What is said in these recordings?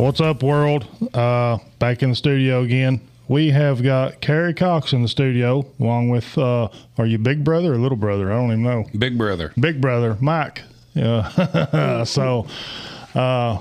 What's up, world? Uh, back in the studio again. We have got Carrie Cox in the studio, along with, uh, are you big brother or little brother? I don't even know. Big brother. Big brother, Mike. Yeah. so, uh,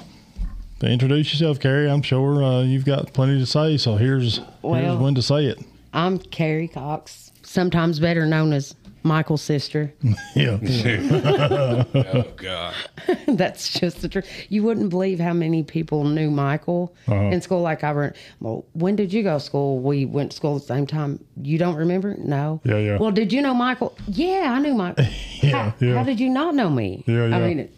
introduce yourself, Carrie. I'm sure uh, you've got plenty to say. So here's, here's when to say it. I'm Carrie Cox, sometimes better known as Michael's sister. Yeah. Oh God. That's just the truth. You wouldn't believe how many people knew Michael Uh-huh. in school. Like I were, well, when did you go to school? We went to school at the same time. You don't remember? No. Yeah, yeah. Well, did you know Michael? Yeah, I knew Michael. Yeah, how, yeah. how did you not know me? Yeah, yeah. I mean, it,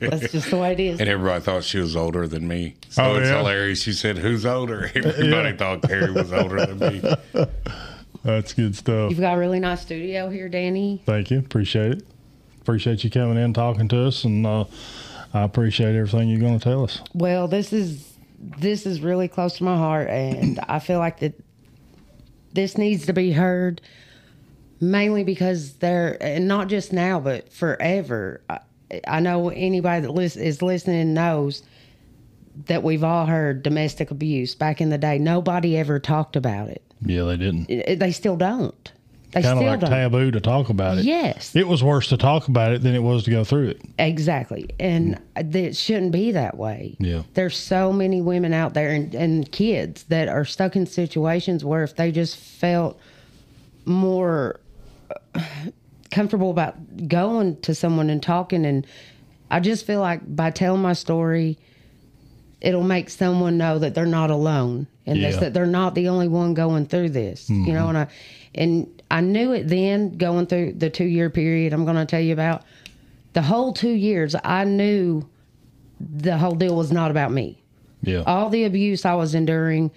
that's just the way it is. And everybody thought she was older than me. So Oh, it's yeah? hilarious. She said, Who's older? Everybody Yeah. thought Carrie was older than me. That's good stuff. You've got a really nice studio here, Danny. Thank you. Appreciate it. Appreciate you coming in, talking to us, and uh, I appreciate everything you're going to tell us. Well, this is this is really close to my heart, and I feel like that this needs to be heard, mainly because they're and not just now, but forever. I, I know anybody that lis- is listening knows that we've all heard domestic abuse back in the day. Nobody ever talked about it. Yeah, they didn't. It- They still don't. They Kind of still like don't. taboo to talk about it. Yes. It was worse to talk about it than it was to go through it. Exactly. And it shouldn't be that way. Yeah. There's so many women out there and, and kids that are stuck in situations where if they just felt more uh, comfortable about going to someone and talking and I just feel like by telling my story it'll make someone know that they're not alone and Yeah. that they're not the only one going through this. You know, and I and I knew it then going through the 2 year period I'm going to tell you about the whole 2 years I knew the whole deal was not about me Yeah. all the abuse I was enduring,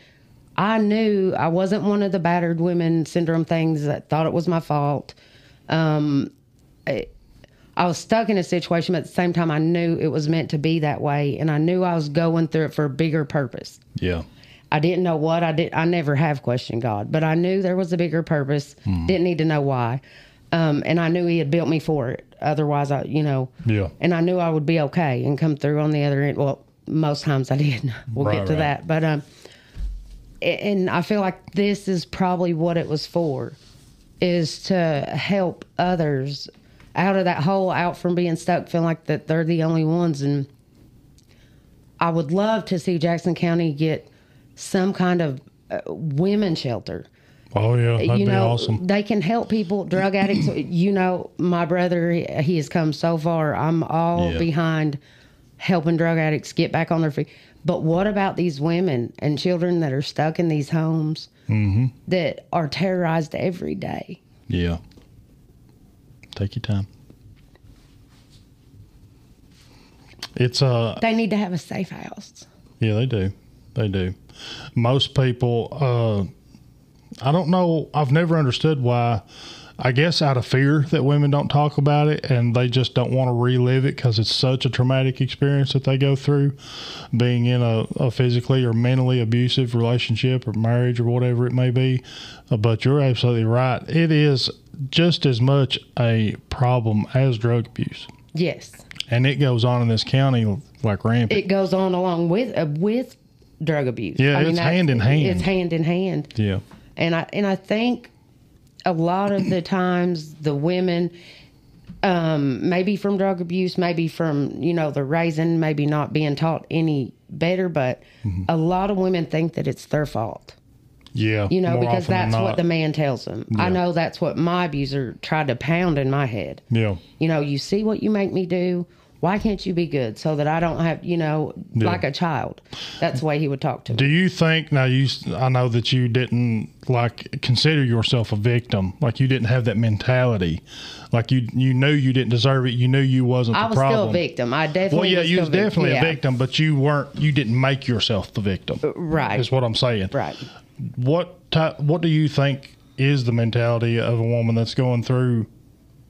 I knew I wasn't one of the battered women syndrome things that thought it was my fault. Um, I, I was stuck in a situation, but at the same time, I knew it was meant to be that way, and I knew I was going through it for a bigger purpose. yeah. I didn't know what I did. I never have questioned God, but I knew there was a bigger purpose. Didn't need to know why, um, and I knew He had built me for it. Otherwise, I, you know, Yeah. and I knew I would be okay and come through on the other end. Well, most times I did. We'll Right, get to right. that, but um, and I feel like this is probably what it was for, is to help others out of that hole, out from being stuck, feeling like that they're the only ones. And I would love to see Jackson County get some kind of uh, women shelter Oh, yeah. That'd you be know awesome. they can help people drug addicts you know my brother he, he has come so far i'm all Yeah. behind helping drug addicts get back on their feet but what about these women and children that are stuck in these homes Mm-hmm. that are terrorized every day Yeah. Take your time. It's uh they need to have a safe house yeah, they do. They do. Most people uh I don't know, I've never understood why I guess out of fear that women don't talk about it and they just don't want to relive it because it's such a traumatic experience that they go through being in a, a physically or mentally abusive relationship or marriage or whatever it may be. Uh, but you're absolutely right. It is just as much a problem as drug abuse. yes And it goes on in this county like rampant. it goes on along with uh, with drug abuse Yeah, it's that's- hand in hand. it's hand in hand yeah. and I and I think a lot of the times the women, um, maybe from drug abuse, maybe from you know the raising, maybe not being taught any better, but Mm-hmm. a lot of women think that it's their fault. Yeah. You know, because that's what the man tells them. I know that's what my abuser tried to pound in my head. Yeah. You know, you see what you make me do. Why can't you be good so that I don't have, you know, Yeah. like a child? That's the way he would talk to me. Do you think now you? I know that you didn't like consider yourself a victim. Like you didn't have that mentality. Like you you knew you didn't deserve it. You knew you wasn't I was problem. still a victim. I definitely Well, yeah, was you was victim. definitely Yeah. a victim, but you weren't. You didn't make yourself the victim. Uh, right. Is what I'm saying. Right. What ty- What do you think is the mentality of a woman that's going through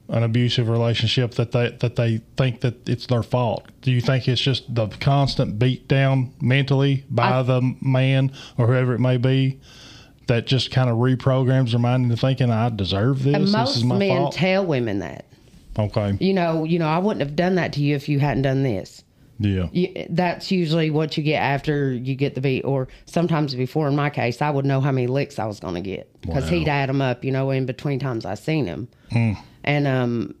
an abusive relationship that they that they think that it's their fault? Do you think it's just the constant beat down mentally by I- the man or whoever it may be that just kind of reprograms their mind into thinking I deserve this? This most is my men fault. tell women that. okay. You know, you know, I wouldn't have done that to you if you hadn't done this. Yeah. you, that's usually what you get after you get the beat, or sometimes before. In my case, I would know how many licks I was going to get because Wow. he'd add them up, you know, in between times I seen him, hmm. and um,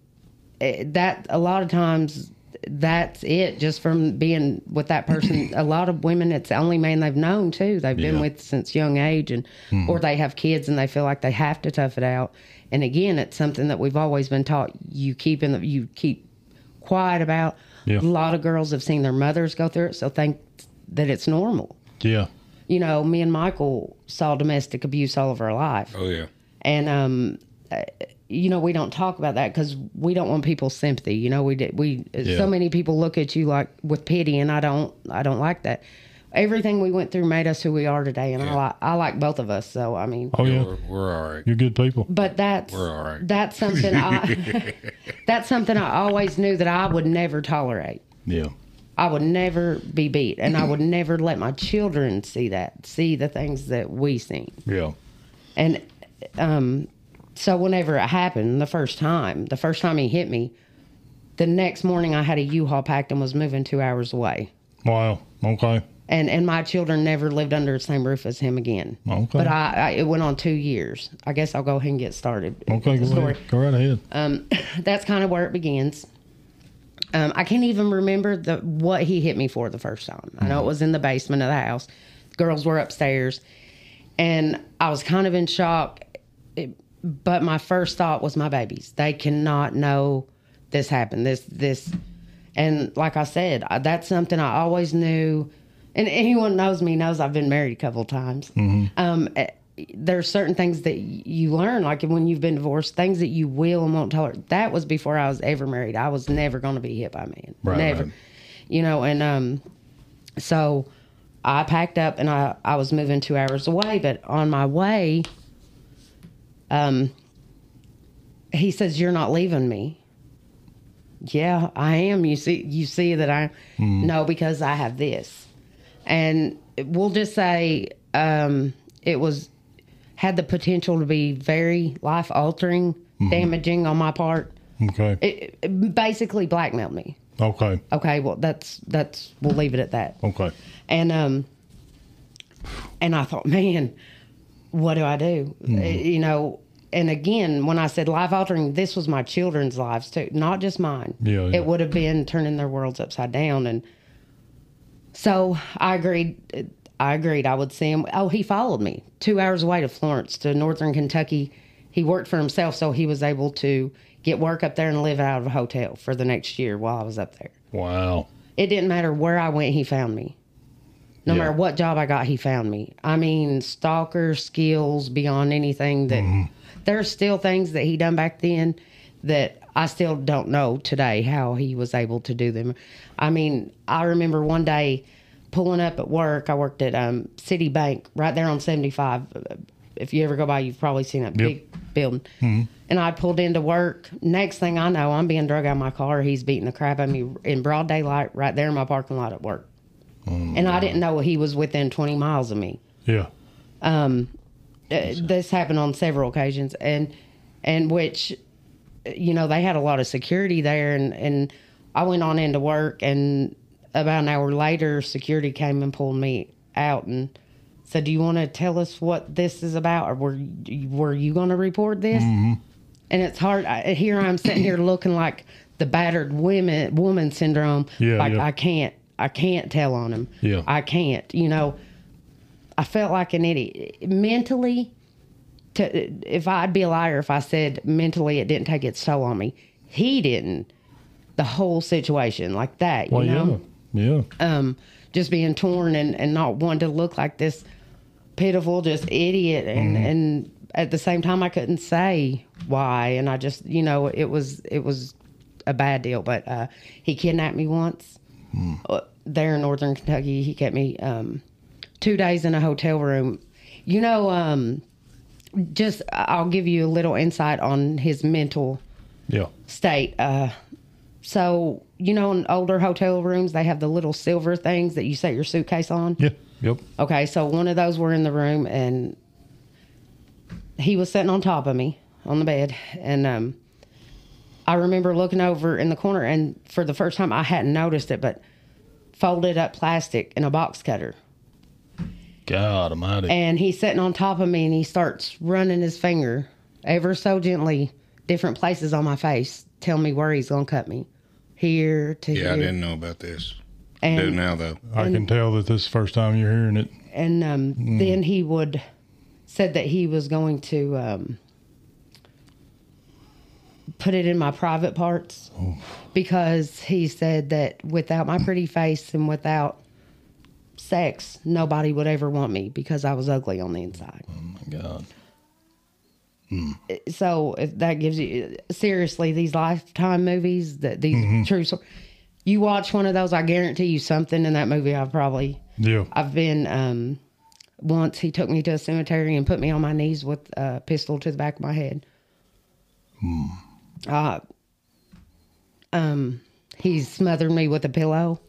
it, that a lot of times that's it just from being with that person a lot of women it's the only man they've known too they've been with since young age and hmm. or they have kids and they feel like they have to tough it out and again it's something that we've always been taught you keep in the you keep quiet about Yeah. a lot of girls have seen their mothers go through it so think that it's normal Yeah. you know me and michael saw domestic abuse all of our life Oh yeah. and um uh, you know we don't talk about that because we don't want people's sympathy you know we did we Yeah. so many people look at you like with pity and i don't i don't like that everything we went through made us who we are today and i like i like both of us so i mean Oh yeah. We're, we're all right. You're good people. but that's We're all right. that's something i that's something i always knew that i would never tolerate Yeah. I would never be beat, and I would never let my children see that, see the things that we seen. Yeah. And um, so whenever it happened the first time, the first time he hit me, the next morning I had a U-Haul packed and was moving two hours away. Wow. Okay. And and my children never lived under the same roof as him again. Okay. But I, I it went on two years. I guess I'll go ahead and get started. Okay. Go story. ahead. Go right ahead. Um, that's kind of where it begins. Um, I can't even remember the what he hit me for the first time. I know it was in the basement of the house. Girls were upstairs, and I was kind of in shock. It, but my first thought was my babies. They cannot know this happened. This this, and like I said, that's something I always knew. And anyone knows me knows I've been married a couple times. Um, eh, there's certain things that you learn, like when you've been divorced, things that you will and won't tolerate. That was before I was ever married. I was never going to be hit by a man. Right, never. right. You know, and um, so I packed up and I, I was moving two hours away. But on my way, um, he says, "You're not leaving me." Yeah, I am. You see, you see that I no because I have this, and we'll just say um, it was had the potential to be very life altering, damaging on my part. Okay. It, it basically blackmailed me. Okay. Okay, well that's that's we'll leave it at that. Okay. And um, and I thought, man, what do I do? Uh, You know. And again, when I said life altering, this was my children's lives too, not just mine. Yeah, yeah. It would have been turning their worlds upside down. And so I agreed. I agreed. I would see him. Oh, he followed me two hours away to Florence, to northern Kentucky. He worked for himself, so he was able to get work up there and live out of a hotel for the next year while I was up there. Wow. It didn't matter where I went, he found me. No Yeah. matter what job I got, he found me. I mean, stalker skills beyond anything that mm-hmm. there's still things that he done back then that I still don't know today how he was able to do them. I mean, I remember one day pulling up at work. I worked at um, Citibank right there on 75. If you ever go by, you've probably seen that big building. And I pulled into work. Next thing I know, I'm being drug out of my car. He's beating the crap out of me in broad daylight right there in my parking lot at work. and I didn't know he was within 20 miles of me. Yeah. Uh, this happened on several occasions, and and which, you know, they had a lot of security there, and and I went on into work, and about an hour later, security came and pulled me out and said, "Do you want to tell us what this is about, or were you- were you going to report this?" Mm-hmm. And it's hard. I, here I'm sitting here looking like the battered women woman syndrome. Yeah, like yeah. I can't, I can't tell on him. Yeah. I can't. You know, I felt like an idiot mentally. To if I'd be a liar if I said mentally it didn't take its toll on me. He didn't. The whole situation like that. You Well, know yeah. Yeah. um, just being torn and, and not wanting to look like this pitiful, just idiot. And, and at the same time, I couldn't say why. And I just, you know, it was, it was a bad deal. But uh, he kidnapped me once uh, there in Northern Kentucky. He kept me um, two days in a hotel room. You know, um, just I'll give you a little insight on his mental Yeah. state. Uh, so you know, in older hotel rooms, they have the little silver things that you set your suitcase on. Yeah. Yep. Okay, so one of those were in the room, and he was sitting on top of me on the bed, and um, I remember looking over in the corner, and for the first time, I hadn't noticed it, but folded up plastic in a box cutter. God Almighty. And he's sitting on top of me and he starts running his finger ever so gently, different places on my face, tell me where he's going to cut me. Here to here. Yeah, I didn't know about this. I do now though. I can tell that this is the first time you're hearing it. and um, then he would, said that he was going to um, put it in my private parts because he said that without my pretty face and without sex, nobody would ever want me because I was ugly on the inside. Oh my God. So if that gives you seriously these lifetime movies that these true so you watch one of those i guarantee you something in that movie i've probably Yeah. i've been um once he took me to a cemetery and put me on my knees with a pistol to the back of my head. Uh um he smothered me with a pillow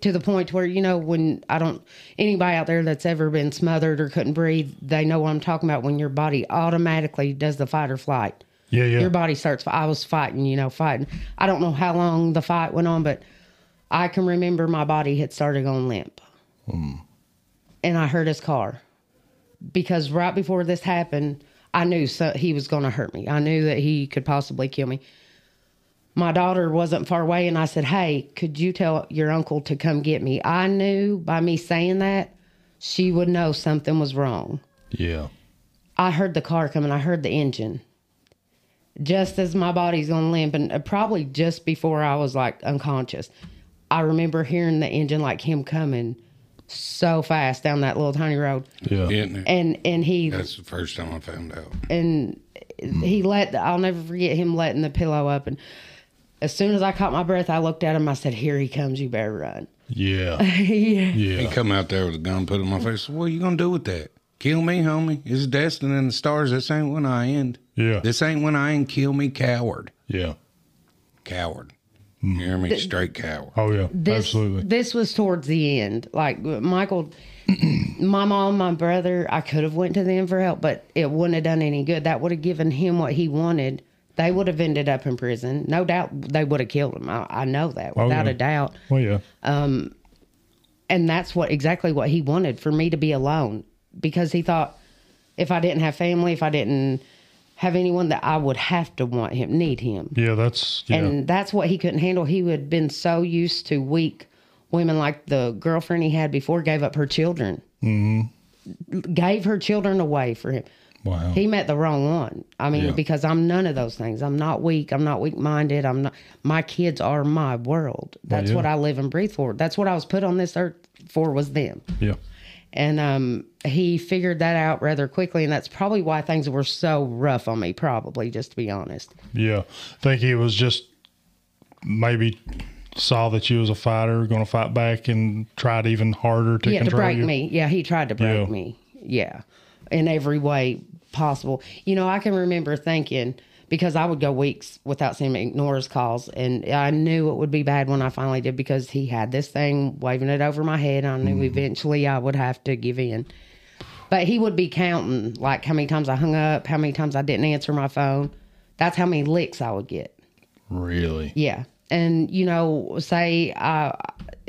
to the point where you know when I don't anybody out there that's ever been smothered or couldn't breathe, they know what I'm talking about. When your body automatically does the fight or flight, Yeah, yeah. your body starts. I was fighting, you know, fighting. I don't know how long the fight went on, but I can remember my body had started going limp, hmm. and I heard his car because right before this happened, I knew so, he was going to hurt me. I knew that he could possibly kill me. My daughter wasn't far away, and I said, Hey, could you tell your uncle to come get me? I knew by me saying that, she would know something was wrong. yeah. I heard the car coming, I heard the engine. Just as my body's on limp, and uh, probably just before I was like unconscious, I remember hearing the engine like him coming so fast down that little tiny road. Yeah. Isn't it? And and he That's the first time I found out. and he let I'll never forget him letting the pillow up and as soon as I caught my breath I looked at him I said here he comes you better run Yeah. yeah He come out there with a gun, put it in my face. What are you gonna do with that? Kill me, homie? It's destined in the stars. This ain't when I end. Yeah. This ain't when I end. Kill me, coward. Yeah. Coward. Mm. You hear me? Straight coward. Oh yeah. this Absolutely. this was towards the end like Michael my mom my brother I could have went to them for help but it wouldn't have done any good that would have given him what he wanted they would have ended up in prison no doubt they would have killed him I, I know that Oh, without yeah. a doubt Well, yeah. and that's what exactly what he wanted for me to be alone because he thought if I didn't have family, if I didn't have anyone that I would have to want him, need him. Yeah. That's yeah. And that's what he couldn't handle. He had been so used to weak women like the girlfriend he had before gave up her children. Mm-hmm. Gave her children away for him. Wow. He met the wrong one. I mean, Yeah. because I'm none of those things. I'm not weak. I'm not weak minded. I'm not. My kids are my world. That's yeah. what I live and breathe for. That's what I was put on this earth for. Was them. yeah. And um, he figured that out rather quickly, and that's probably why things were so rough on me. Probably, just to be honest. Yeah. I think he was just maybe saw that you was a fighter, going to fight back, and tried even harder to yeah, to break you. me. Yeah, he tried to break Yeah. me. Yeah, in every way possible. You know, I can remember thinking because I would go weeks without seeing him ignore his calls, and I knew it would be bad when I finally did because he had this thing waving it over my head. I knew Mm-hmm. eventually I would have to give in. But he would be counting like how many times I hung up, how many times I didn't answer my phone. That's how many licks I would get. Really? Yeah. And you know, say I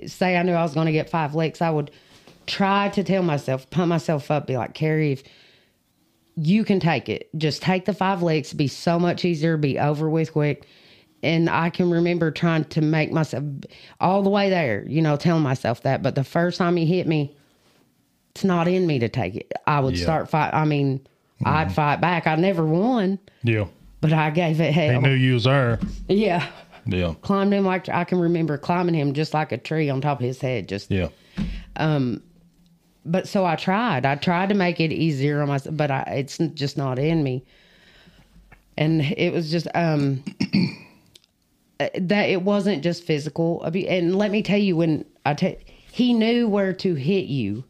say I knew I was going to get five licks, I would try to tell myself, pump myself up, be like, Carrie, if you can take it, just take the five licks, be so much easier, be over with quick. And I can remember trying to make myself all the way there, you know, telling myself that. But the first time he hit me, it's not in me to take it. I would Yeah. start fight. I mean, I'd mm-hmm. fight back. I never won, Yeah. but I gave it He knew you was there. Yeah Yeah. climbed him like I can remember climbing him just like a tree on top of his head. Just, Yeah. Um, but so I tried. I tried to make it easier on myself, but I, it's just not in me. And it was just um that it wasn't just physical abuse. And let me tell you, when I tell he knew where to hit you,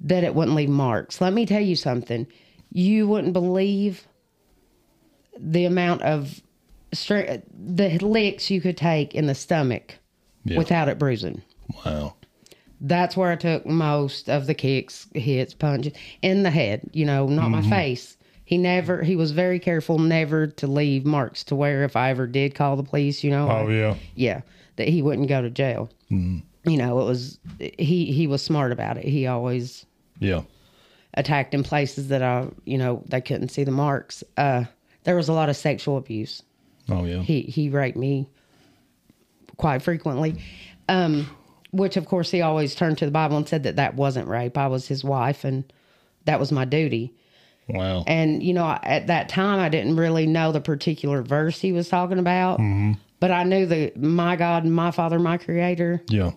that it wouldn't leave marks. Let me tell you something. You wouldn't believe the amount of strength, the licks you could take in the stomach Yeah. without it bruising. Wow. That's where I took most of the kicks, hits, punches in the head. You know, not Mm-hmm. my face. He never. He was very careful never to leave marks to where if I ever did call the police, you know, Oh yeah. yeah, that he wouldn't go to jail. you know, it was he he was smart about it. He always Yeah. attacked in places that I, you know, they couldn't see the marks. Uh, there was a lot of sexual abuse. Oh yeah. He he raped me quite frequently, um, which of course he always turned to the Bible and said that that wasn't rape. I was his wife, and that was my duty. wow. And you know, at that time, I didn't really know the particular verse he was talking about, but I knew that my God, and my Father, my Creator yeah.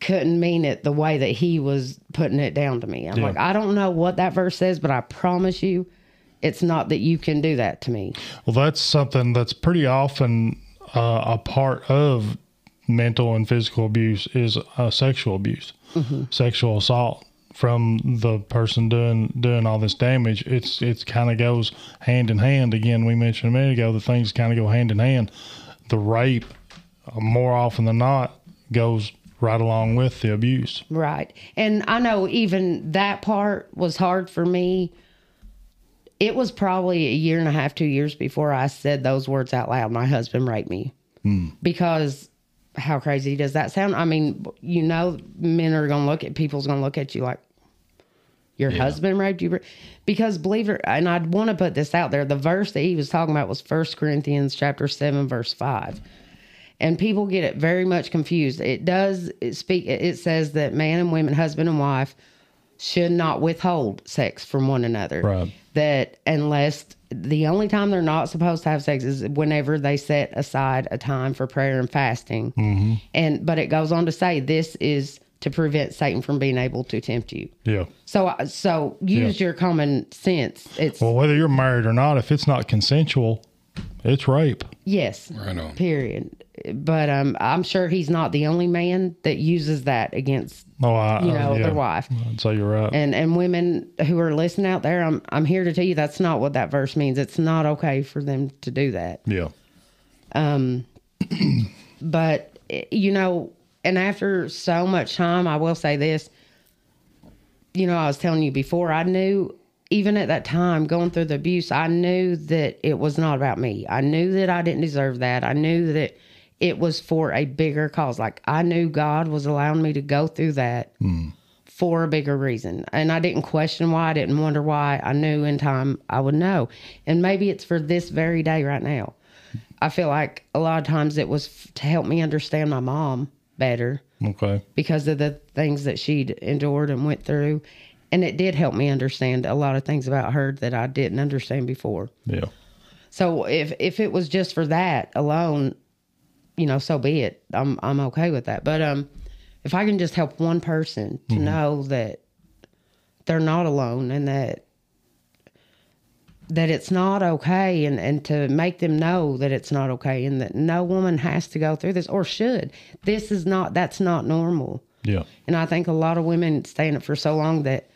couldn't mean it the way that he was putting it down to me. I'm Yeah. like, I don't know what that verse says, but I promise you, it's not that you can do that to me. Well, that's something that's pretty often uh, a part of mental and physical abuse is uh, sexual abuse, sexual assault from the person doing doing all this damage. It's it's kind of goes hand in hand. Again, we mentioned a minute ago the things kind of go hand in hand. The rape, uh, more often than not, goes right along with the abuse. Right. And I know even that part was hard for me. It was probably a year and a half, two years before I said those words out loud. My husband raped me. Because how crazy does that sound? I mean, you know, men are going to look at people's going to look at you like, your husband raped you. Because believe it, and I'd want to put this out there. The verse that he was talking about was First Corinthians chapter 7, verse 5 and people get it very much confused. It does it speak. It says that man and women, husband and wife, should not withhold sex from one another. Right. That unless the only time they're not supposed to have sex is whenever they set aside a time for prayer and fasting. Mm-hmm. And but it goes on to say this is to prevent Satan from being able to tempt you. Yeah. So so use your common sense. It's Well, whether you're married or not, if it's not consensual, it's rape. yes. Right on. Period. But um, I'm sure he's not the only man that uses that against Oh, I, you know yeah. their wife. I'd say you're right. And and women who are listening out there, I'm I'm here to tell you that's not what that verse means. It's not okay for them to do that. yeah. Um, But you know, and after so much time, I will say this. You know, I was telling you before, I knew even at that time going through the abuse, I knew that it was not about me. I knew that I didn't deserve that. I knew that it was for a bigger cause. Like I knew God was allowing me to go through that hmm. for a bigger reason. And I didn't question why. I didn't wonder why. I knew in time I would know. And maybe it's for this very day right now. I feel like a lot of times it was f- to help me understand my mom better Okay. because of the things that she'd endured and went through. And it did help me understand a lot of things about her that I didn't understand before. Yeah. So if if it was just for that alone, you know, so be it. I'm I'm okay with that. But um if I can just help one person to know that they're not alone and that that it's not okay and, and to make them know that it's not okay and that no woman has to go through this or should. This is not that's not normal. Yeah. And I think a lot of women stay in it for so long that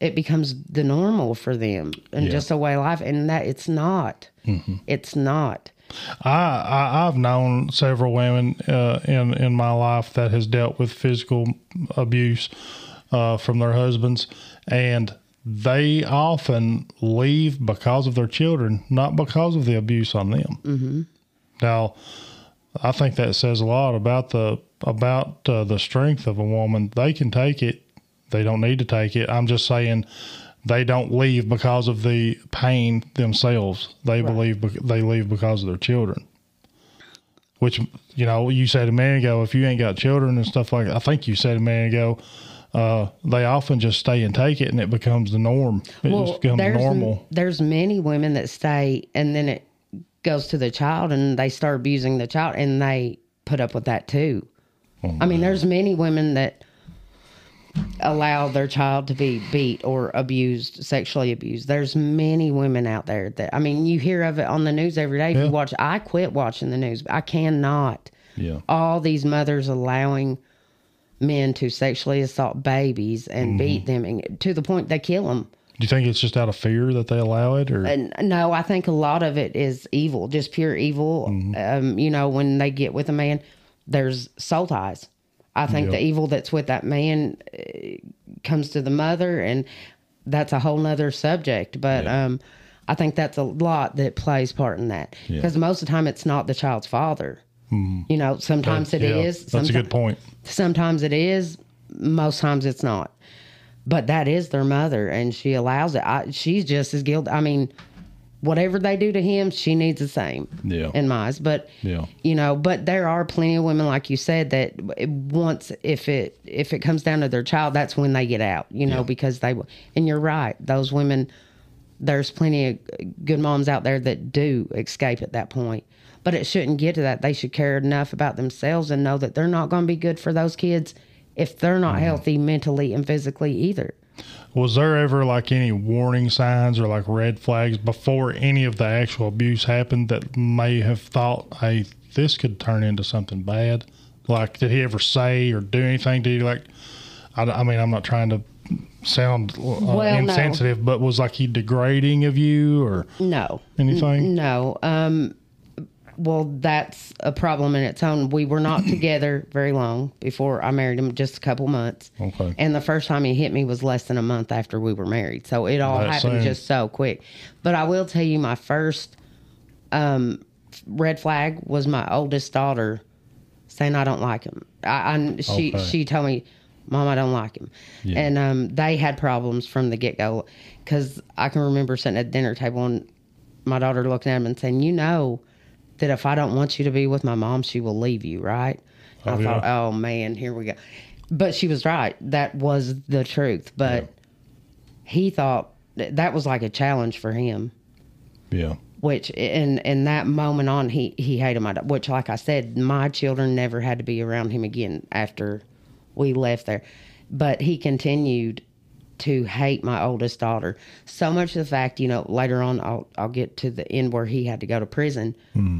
it becomes the normal for them and Yeah. just a way of life. And that it's not. It's not. I, I I've known several women uh, in in my life that has dealt with physical abuse uh, from their husbands, and they often leave because of their children, not because of the abuse on them. Mm-hmm. Now, I think that says a lot about the about uh, the strength of a woman. They can take it; they don't need to take it. I'm just saying. They don't leave because of the pain themselves. They believe bec- they leave because of their children which you know you said a minute ago if you ain't got children and stuff like i think you said a minute ago uh, they often just stay and take it and it becomes the norm it just becomes there's normal there's many women that stay and then it goes to the child and they start abusing the child and they put up with that too. Oh, I mean, there's many women that allow their child to be beat or abused, sexually abused. There's many women out there that I mean, you hear of it on the news every day. If Yeah. you watch, I quit watching the news. I cannot. yeah All these mothers allowing men to sexually assault babies and Mm-hmm. beat them and, to the point they kill them. do you think it's just out of fear that they allow it or And no, I think a lot of it is evil, just pure evil. Um, you know, when they get with a man, there's soul ties. I think the evil that's with that man uh, comes to the mother, and that's a whole nother subject. But um, I think that's a lot that plays part in that because most of the time it's not the child's father. You know, sometimes it Yeah, is. That's a good point. Sometimes it is. Most times it's not. But that is their mother, and she allows it. I, she's just as guilty. I mean, whatever they do to him, she needs the same. Yeah. In my eyes, but Yeah. you know, but there are plenty of women, like you said, that once if it if it comes down to their child, that's when they get out. You know, Yeah. because they and you're right. Those women, there's plenty of good moms out there that do escape at that point. But it shouldn't get to that. They should care enough about themselves and know that they're not going to be good for those kids if they're not Mm-hmm. healthy mentally and physically either. Was there ever like any warning signs or like red flags before any of the actual abuse happened that may have thought, hey, this could turn into something bad? Like, did he ever say or do anything? Did he like, I, I mean, I'm not trying to sound uh, Well, no. insensitive, but was like he degrading of you or No, anything? No. Um, well, that's a problem in its own. We were not together very long before I married him, just a couple months. Okay. And the first time he hit me was less than a month after we were married. So it all That happened soon. just so quick. But I will tell you, my first um, red flag was my oldest daughter saying I don't like him. I, I she Okay. she told me, "Mom, I don't like him," Yeah. and um, they had problems from the get go. Because I can remember sitting at the dinner table and my daughter looking at him and saying, "You know that if I don't want you to be with my mom, she will leave you, right?" Oh, I yeah. thought, "Oh man, here we go." But she was right. That was the truth. But he thought that that was like a challenge for him Yeah. which in in that moment on he he hated my which like i said my children never had to be around him again after we left there but he continued to hate my oldest daughter so much the fact you know later on i'll i'll get to the end where he had to go to prison uh,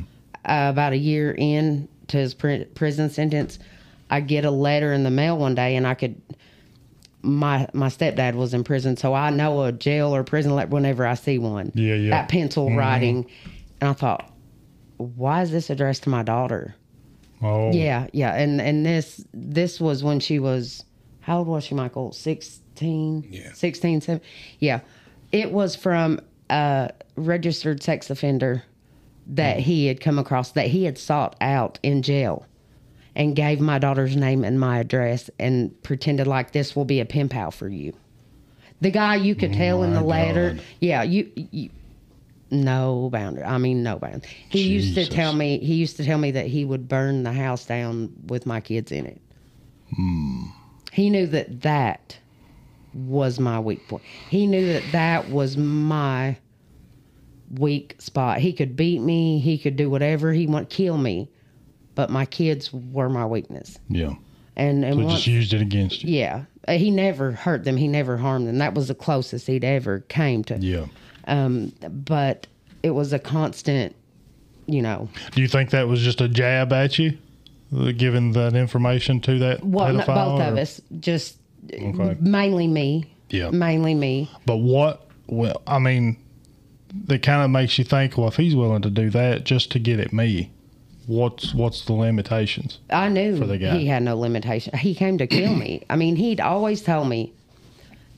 about a year in to his pri- prison sentence i get a letter in the mail one day and i could my my stepdad was in prison, so I know a jail or prison letter whenever I see one. Yeah, yeah. That pencil writing, and I thought, why is this addressed to my daughter? Oh. Yeah, yeah, and and this this was when she was how old was she, Michael? Sixteen. Yeah. 16, 17. Yeah, it was from a registered sex offender that he had come across that he had sought out in jail and gave my daughter's name and my address and pretended like this will be a pen pal for you. The guy you could tell in the My letter, yeah, you, you no boundary. I mean, no boundary. He used to tell me. He used to tell me that he would burn the house down with my kids in it. Hmm. He knew that that was my weak point. He knew that that was my weak spot. He could beat me. He could do whatever he want, kill me, but my kids were my weakness. Yeah. And and So once, just used it against you. yeah, Uh, he never hurt them. He never harmed them. That was the closest he'd ever came to. Yeah. Um, but it was a constant, you know. Do you think that was just a jab at you, giving that information to that Well, no, both of or- us, just Okay. mainly me. Yeah. Mainly me. But what? Well, I mean, that kind of makes you think. Well, if he's willing to do that just to get at me, what's what's the limitations? I knew For the guy. he had no limitation. He came to kill me. I mean, he'd always told me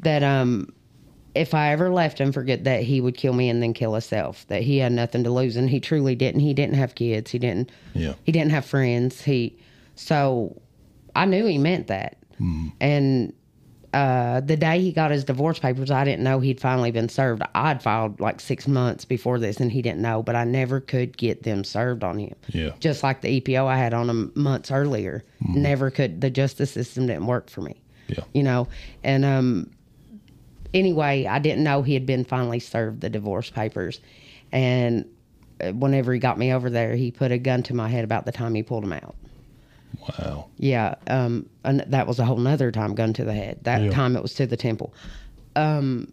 that um, if I ever left him, forget that he would kill me and then kill himself. That he had nothing to lose, and he truly didn't. He didn't have kids. He didn't. Yeah. He didn't have friends. He, so I knew he meant that. Hmm. And uh, the day he got his divorce papers, I didn't know he'd finally been served. I'd filed like six months before this, and he didn't know, but I never could get them served on him. Yeah. Just like the EPO I had on him months earlier, never could. The justice system didn't work for me. Yeah. You know, and um, anyway, I didn't know he had been finally served the divorce papers, and uh, whenever he got me over there, he put a gun to my head about the time he pulled him out. Wow. Yeah, um, and that was a whole nother time, gun to the head. That Yeah. time it was to the temple. Um,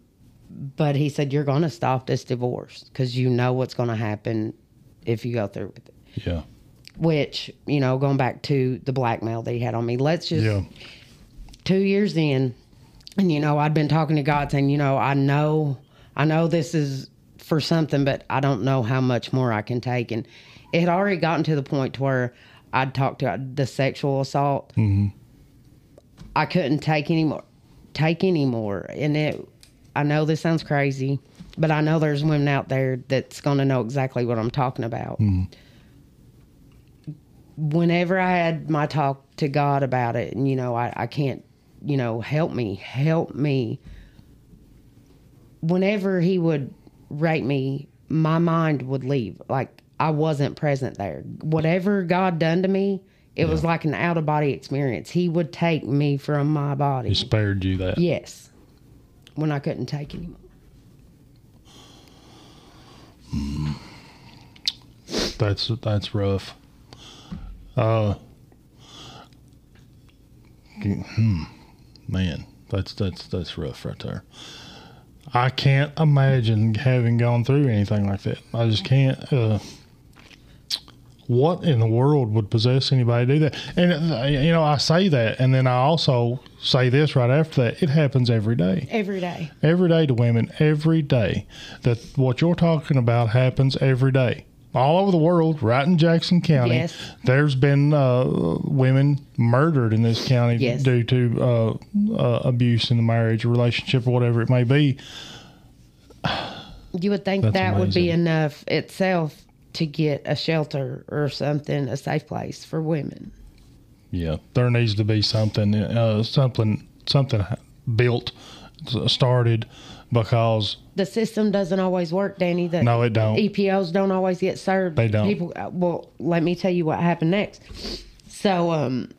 but he said, "You're going to stop this divorce because you know what's going to happen if you go through with it." Yeah. Which you know, going back to the blackmail that he had on me. Let's just Yeah. two years in, and you know, I'd been talking to God, saying, "You know, I know, I know this is for something, but I don't know how much more I can take." And it had already gotten to the point to where I'd talked to the sexual assault. Mm-hmm. I couldn't take anymore, take anymore, and it. I know this sounds crazy, but I know there's women out there that's going to know exactly what I'm talking about. Mm-hmm. whenever I had my talk to God about it, and you know, I, I can't, you know, help me, help me. Whenever he would rate me, my mind would leave. Like I wasn't present there. Whatever God done to me, it was like an out of body experience. He would take me from my body. He spared you that. Yes. When I couldn't take anymore. That's that's rough. Uh, hmm, man, that's that's that's rough right there. I can't imagine having gone through anything like that. I just can't. Uh, what in the world would possess anybody to do that? And uh, you know, I say that, and then I also say this right after that. It happens every day Every day. every day to women every day that what you're talking about happens every day all over the world right in jackson county Yes. there's been uh, women murdered in this county Yes. due to uh, uh, abuse in the marriage or relationship or whatever it may be You would think That's that would be enough itself to get a shelter or something, a safe place for women. yeah there needs to be something uh, something something built started because The system doesn't always work, Danny. The No, it don't. EPOs don't always get served. They don't. People, uh, well, let me tell you what happened next. So, um,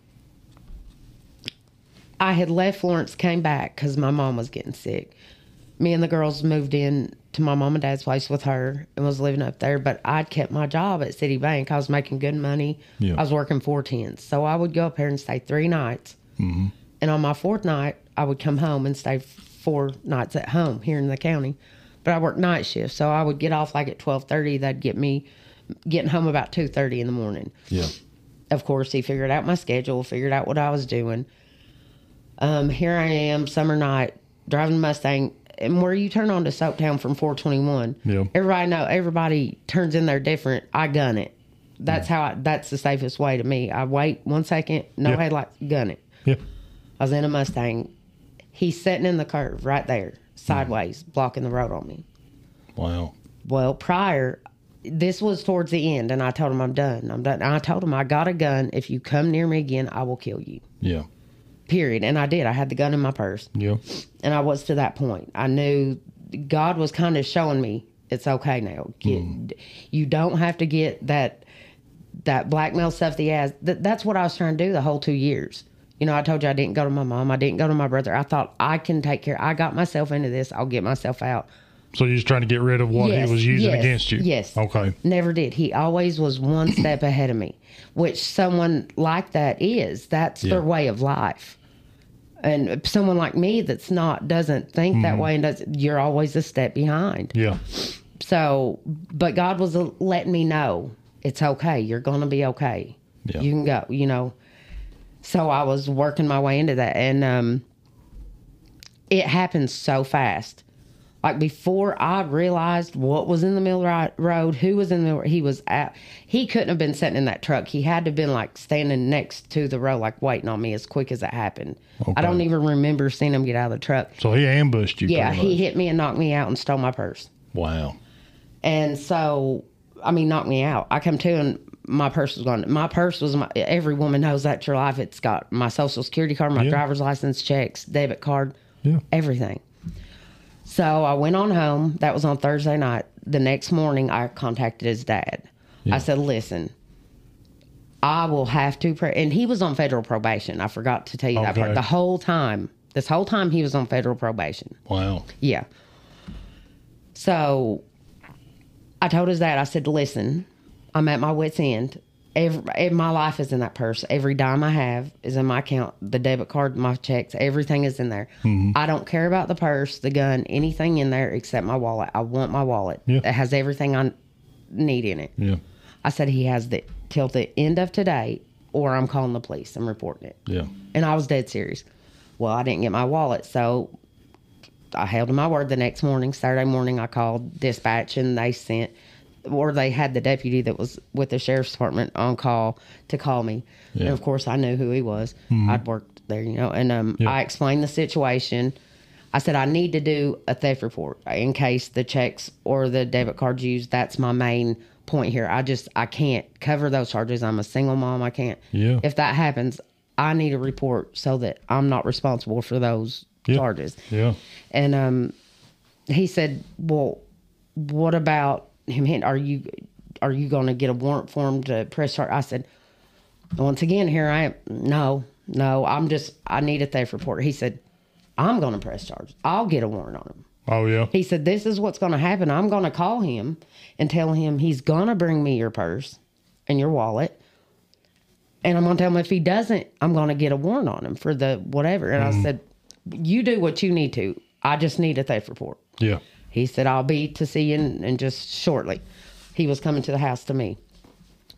I had left Florence, came back because my mom was getting sick. Me and the girls moved in to my mom and dad's place with her and was living up there. But I'd kept my job at Citibank. I was making good money. Yeah. I was working four tens, so I would go up there and stay three nights. Mm-hmm. And on my fourth night, I would come home and stay four nights at home here in the county. But I worked night shift, so I would get off like at twelve thirty. That'd get me getting home about two thirty in the morning. yeah Of course, he figured out my schedule, figured out what I was doing. Um, here I am, summer night, driving Mustang, and where you turn on to Soaptown from four twenty one. Yeah. Everybody know everybody turns in there different. I gun it. That's how I, that's the safest way to me. I wait one second, no Yeah. headlights, gun it. yeah I was in a Mustang. He's sitting in the curve right there, sideways, mm. blocking the road on me. wow Well, prior, this was towards the end, and I told him I'm done. I'm done. I told him I got a gun. If you come near me again, I will kill you. yeah Period. And I did. I had the gun in my purse, yeah and I was to that point. I knew God was kind of showing me it's okay now. Get, hmm. You don't have to get that that blackmail stuff. The ass. That, that's what I was trying to do the whole two years. You know, I told you I didn't go to my mom. I didn't go to my brother. I thought I can take care. I got myself into this. I'll get myself out. So you're just trying to get rid of what Yes, he was using yes, against you yes. okay Never did. He always was one step ahead of me, which someone like that is. That's Yeah. their way of life. And someone like me that's not doesn't think Mm-hmm. that way and does you're always a step behind. yeah So, but God was letting me know it's okay. You're going to be okay. Yeah. You can go, you know. So I was working my way into that and um it happened so fast. Like before I realized what was in the middle ri- road, who was in the he was at he couldn't have been sitting in that truck. He had to have been like standing next to the road like waiting on me as quick as it happened. I don't even remember seeing him get out of the truck. so he ambushed you Yeah, he hit me and knocked me out and stole my purse. wow And so, I mean, knocked me out. I come to and my purse was gone. My purse was my. Every woman knows that's your life. It's got my social security card, my Yeah. driver's license, checks, debit card, yeah everything. So I went on home. That was on Thursday night. The next morning, I contacted his dad. Yeah. I said, "Listen, I will have to." Pray. And he was on federal probation. I forgot to tell you that Okay. part. The whole time, this whole time, he was on federal probation. wow Yeah. So I told his dad, I said, listen, I'm at my wit's end. Every, eh, my life is in that purse. Every dime I have is in my account. The debit card, my checks, everything is in there. I don't care about the purse, the gun, anything in there except my wallet. I want my wallet. Yeah. It has everything I need in it. yeah I said he has the till the end of today, or I'm calling the police. I'm reporting it. yeah And I was dead serious. Well, I didn't get my wallet, so I held to my word the next morning. Saturday morning, I called dispatch and they sent, or they had the deputy that was with the sheriff's department on call to call me. Yeah. And of course, I knew who he was. I'd worked there, you know, and um, Yeah. I explained the situation. I said, I need to do a theft report in case the checks or the debit cards used. That's my main point here. I just I can't cover those charges. I'm a single mom. I can't. Yeah. If that happens, I need a report so that I'm not responsible for those Yeah. charges. Yeah. And um, he said, "Well, what about him? hitting- Are you are you going to get a warrant for him to press charge?" I said, "Once again, here I am. No, no, I'm just I need a theft report." He said, "I'm going to press charges. I'll get a warrant on him." Oh yeah. He said, "This is what's going to happen. I'm going to call him and tell him he's going to bring me your purse and your wallet." And I'm going to tell him if he doesn't, I'm going to get a warrant on him for the whatever. And I mm-hmm. said, You do what you need to. I just need a theft report. Yeah. He said, I'll be to see you in, in just shortly. He was coming to the house to me.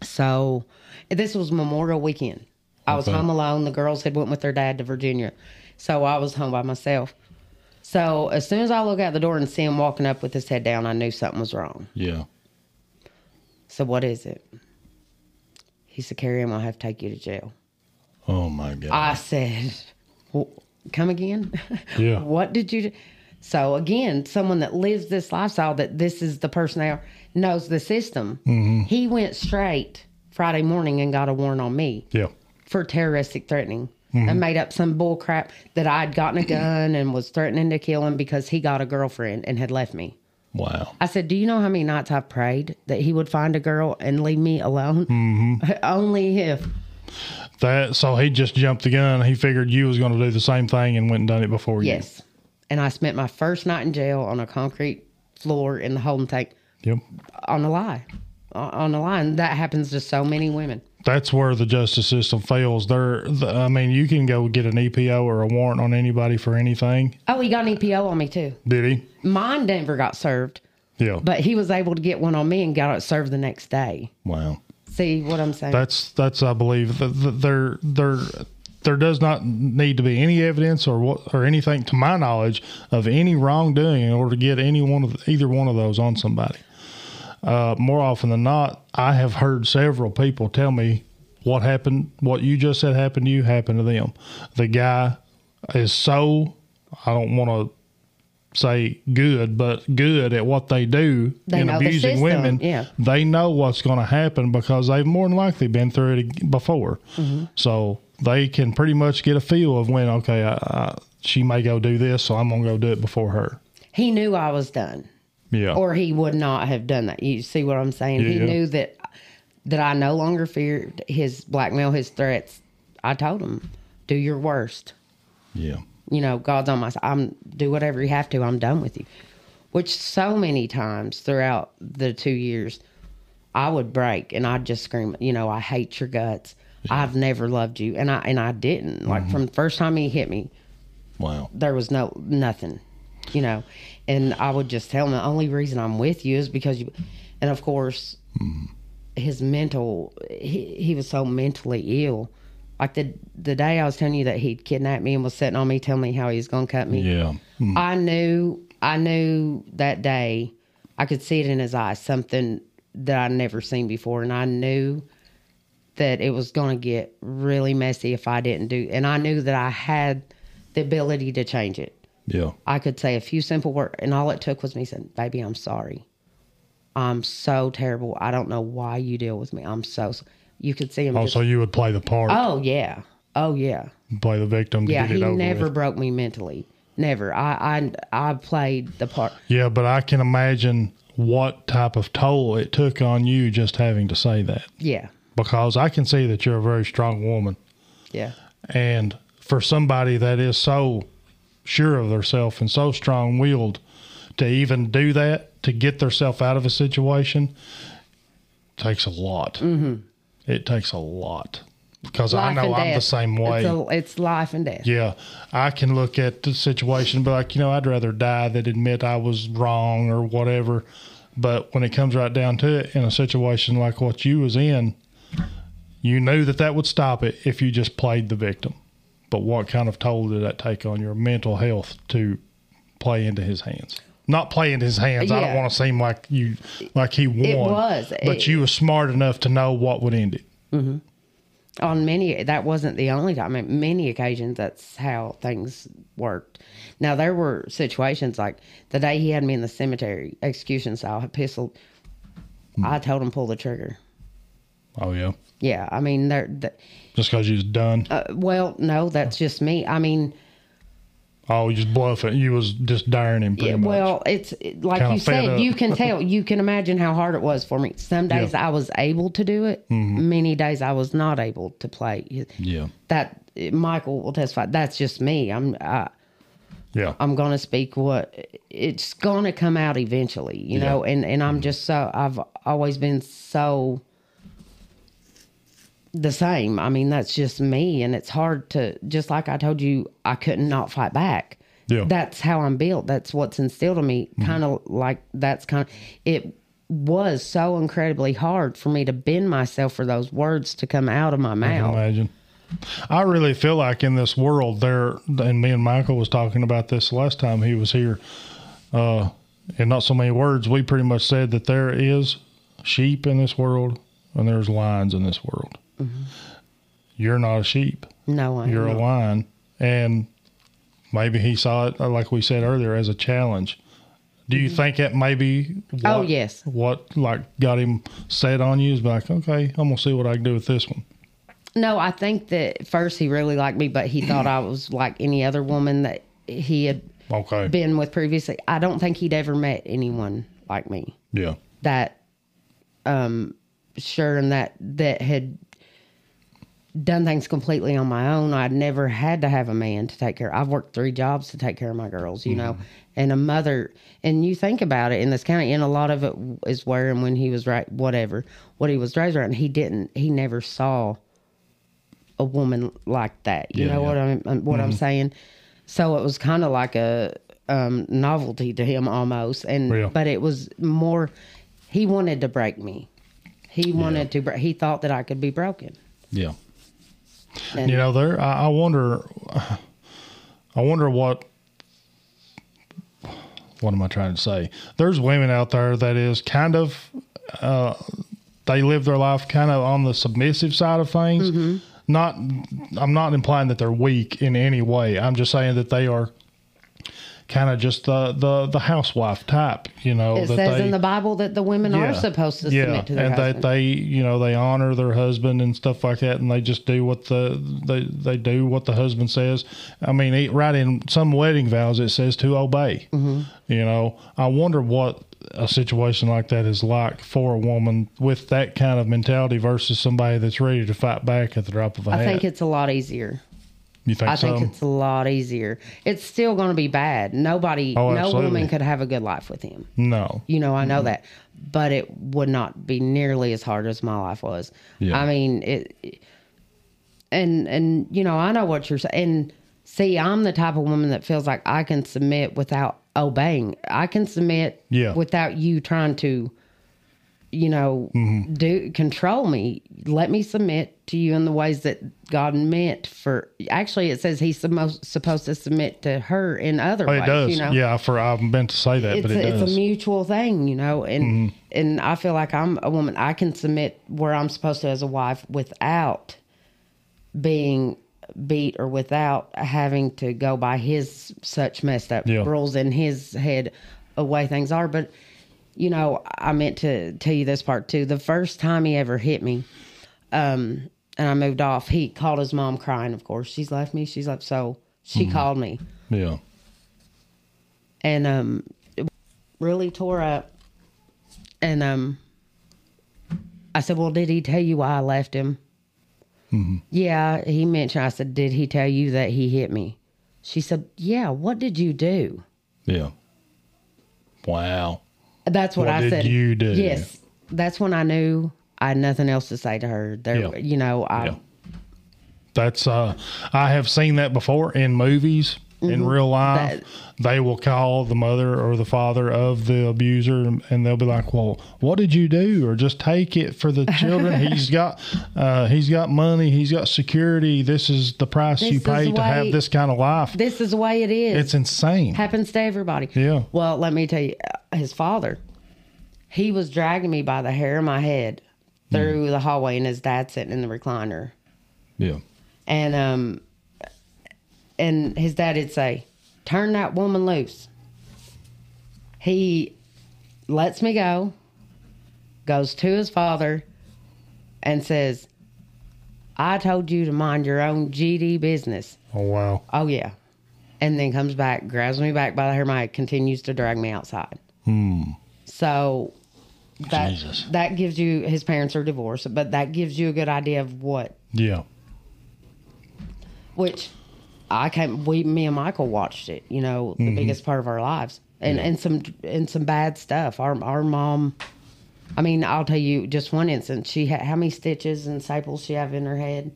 So this was Memorial Weekend. I was Okay. home alone. The girls had went with their dad to Virginia. So I was home by myself. So as soon as I look out the door and see him walking up with his head down, I knew something was wrong. Yeah. So what is it? He said, Carrie, I'm gonna have to take you to jail. Oh my God. I said, well, "Come again? Yeah. what did you?" Do? So again, someone that lives this lifestyle that this is the person they are knows the system. Mm-hmm. He went straight Friday morning and got a warrant on me yeah. for terroristic threatening. Mm-hmm. And made up some bull crap that I'd gotten a gun and was threatening to kill him because he got a girlfriend and had left me. Wow. I said, Do you know how many nights I've prayed that he would find a girl and leave me alone? Mm-hmm. Only if. That so he just jumped the gun. He figured you was going to do the same thing and went and done it before you. Yes. And I spent my first night in jail on a concrete floor in the holding tank Yep. on a lie. On a lie. And that happens to so many women. That's where the justice system fails. There, the, I mean, you can go get an EPO or a warrant on anybody for anything. Oh, he got an EPO on me too. Did he? Mine never got served, Yeah. but he was able to get one on me and got it served the next day. wow. See what I'm saying? That's that's I believe that that there there does not need to be any evidence or what or anything to my knowledge of any wrongdoing in order to get any one of either one of those on somebody. Uh, more often than not, I have heard several people tell me what happened, what you just said happened to you happened to them. The guy is so I don't want to say good, but good at what they do They in abusing women. yeah. They know what's going to happen because they've more than likely been through it before. Mm-hmm. So they can pretty much get a feel of when, okay, I, I, she may go do this, so I'm going to go do it before her. he knew I was done. Yeah. or he would not have done that. You see what I'm saying? Yeah, he knew that that I no longer feared his blackmail, his threats. I told him, "Do your worst." yeah. You know, God's on my side. I'm do whatever you have to. I'm done with you. Which so many times throughout the two years, I would break and I'd just scream, you know, I hate your guts. I've never loved you, and I and I didn't. Mm-hmm. Like from the first time he hit me, Wow. there was no nothing, you know. And I would just tell him the only reason I'm with you is because you. And of course, his mental he, he was so mentally ill. Like the the day I was telling you that he'd kidnapped me and was sitting on me, telling me how he was gonna cut me. Yeah. Mm. I knew I knew that day I could see it in his eyes, something that I'd never seen before, and I knew that it was going to get really messy if I didn't do. And I knew that I had the ability to change it. Yeah. I could say a few simple words, and all it took was me saying, "Baby, I'm sorry. I'm so terrible. I don't know why you deal with me. I'm so." s-" You could see him. Oh, just, so you would play the part, oh yeah, oh yeah. play the victim to Yeah, get it he never with. broke me mentally. Never. I I I played the part. Yeah, but I can imagine what type of toll it took on you just having to say that Yeah. Because I can see that you're a very strong woman. Yeah. And for somebody that is so sure of themselves and so strong willed to even do that, to get themselves out of a situation, takes a lot. Mm-hmm. It takes a lot because I know I'm the same way. It's, a, it's life and death. Yeah, I can look at the situation, and be like, you know, I'd rather die than admit I was wrong or whatever. But when it comes right down to it, in a situation like what you was in, you knew that that would stop it if you just played the victim. But what kind of toll did that take on your mental health to play into his hands? Not play into his hands. I don't want to seem like you, like he won. It was. but It- you were smart enough to know what would end it. Mm-hmm. on many that wasn't the only time on many occasions that's how things worked now there were situations like the day he had me in the cemetery execution style pistol I told him pull the trigger. Oh yeah. Yeah, I mean, they're, they Just because you was done. uh, well, no, that's just me. I mean, oh, you just bluffing. You was just daring him. Pretty Yeah, much. well, it's it- like Kinda you said, up. you can tell, you can imagine how hard it was for me. Some days Yeah. Mm-hmm. I was able to do it, many days I was not able to play. yeah, That Michael will testify. That's just me. I'm I, yeah, I'm going to speak what it's going to come out eventually, you know. And and I'm just so I've always been so the same. I mean, that's just me, and it's hard to just like I told you, I couldn't not fight back. Yeah. that's how I'm built. That's what's instilled in me. Kind of like that's kind of it was so incredibly hard for me to bend myself for those words to come out of my I mouth. imagine. I really feel like in this world there, and me and Michael was talking about this last time he was here. Uh, in not so many words, we pretty much said that there is sheep in this world and there's lions in this world. You're not a sheep. No, I You're a lion, and maybe he saw it, uh, like we said earlier, as a challenge. Do you think that maybe? What, Oh, yes. What like got him set on you is like, okay, I'm gonna see what I can do with this one. No, I think that first he really liked me, but he thought I was like any other woman that he had Okay. been with previously. I don't think he'd ever met anyone like me yeah. that um sure and that that had done things completely on my own. I'd never had to have a man to take care. I've worked three jobs to take care of my girls, you know, mm-hmm. and a mother. And you think about it in this county, and a lot of it is where and when he was right, whatever, what he was raised around. He didn't. He never saw a woman like that. You Yeah, know yeah. Um, what I'm what I'm saying. So it was kind of like a um, novelty to him almost, and Yeah. but it was more. He wanted to break me. He wanted to. Bre- he thought that I could be broken. Yeah. And You know, there. I, I wonder. I wonder what. What am I trying to say? There's women out there that is kind of. Uh, they live their life kind of on the submissive side of things. Mm-hmm. Not. I'm not implying that they're weak in any way. I'm just saying that they are. Kind of just the, the the housewife type, you know. it says they, in the Bible that the women are supposed to submit to their husband. and husband. that they you know they honor their husband and stuff like that and they just do what the they they do what the husband says i mean it, right in some wedding vows it says to obey Mm-hmm. you know i wonder what a situation like that is like for a woman with that kind of mentality versus somebody that's ready to fight back at the drop of a I hat I think it's a lot easier. You think I so think it's a lot easier. It's still going to be bad. Nobody, Oh, no woman could have a good life with him. no You know, I know that, but it would not be nearly as hard as my life was. Yeah. I mean, it, and and you know, I know what you're saying. And see, I'm the type of woman that feels like I can submit without obeying. I can submit Yeah. without you trying to, you know, Mm-hmm. do control me. Let me submit to you in the ways that God meant for. Actually, it says he's supposed supposed to submit to her in other Oh, ways. it does You know? yeah for I've meant to say that it's but it a, does Mm-hmm. it's a mutual thing, you know, and and I feel like I'm a woman. I can submit where I'm supposed to as a wife without being beat or without having to go by his such messed up Yeah. rules in his head of way things are. But you know, I meant to tell you this part too. The first time he ever hit me, um, and I moved off, he called his mom crying. Of course, she's left me. She's left. So she Mm-hmm. called me yeah and um it really tore up and um i said well did he tell you why i left him yeah he mentioned i said did he tell you that he hit me she said yeah what did you do yeah wow that's what, What i did said you do? yes that's when i knew i had nothing else to say to her there Yeah. you know i Yeah. That's uh I have seen that before in movies. In real life, That- they will call the mother or the father of the abuser, and they'll be like, "Well, what did you do?" Or just take it for the children. he's got, uh, he's got money. He's got security. This is the price This you pay the to have this kind of life. this is the way it is It's insane. happens to everybody. Yeah. Well, let me tell you, uh, his father, he was dragging me by the hair of my head through the hallway, and his dad sitting in the recliner, Yeah, and um, and his dad would say, "Turn that woman loose." He lets me go, goes to his father and says, I told you to mind your own GD business. Oh wow. Oh, yeah. And then comes back, grabs me back by the hair, my continues to drag me outside. Hmm. So that, Jesus. that gives you, his parents are divorced, but that gives you a good idea of what, Yeah. which I came, we, me and Michael watched it, you know, the mm-hmm. biggest part of our lives. And, and some and some bad stuff. Our our mom, I mean, I'll tell you just one instance. She had how many stitches and staples she have in her head?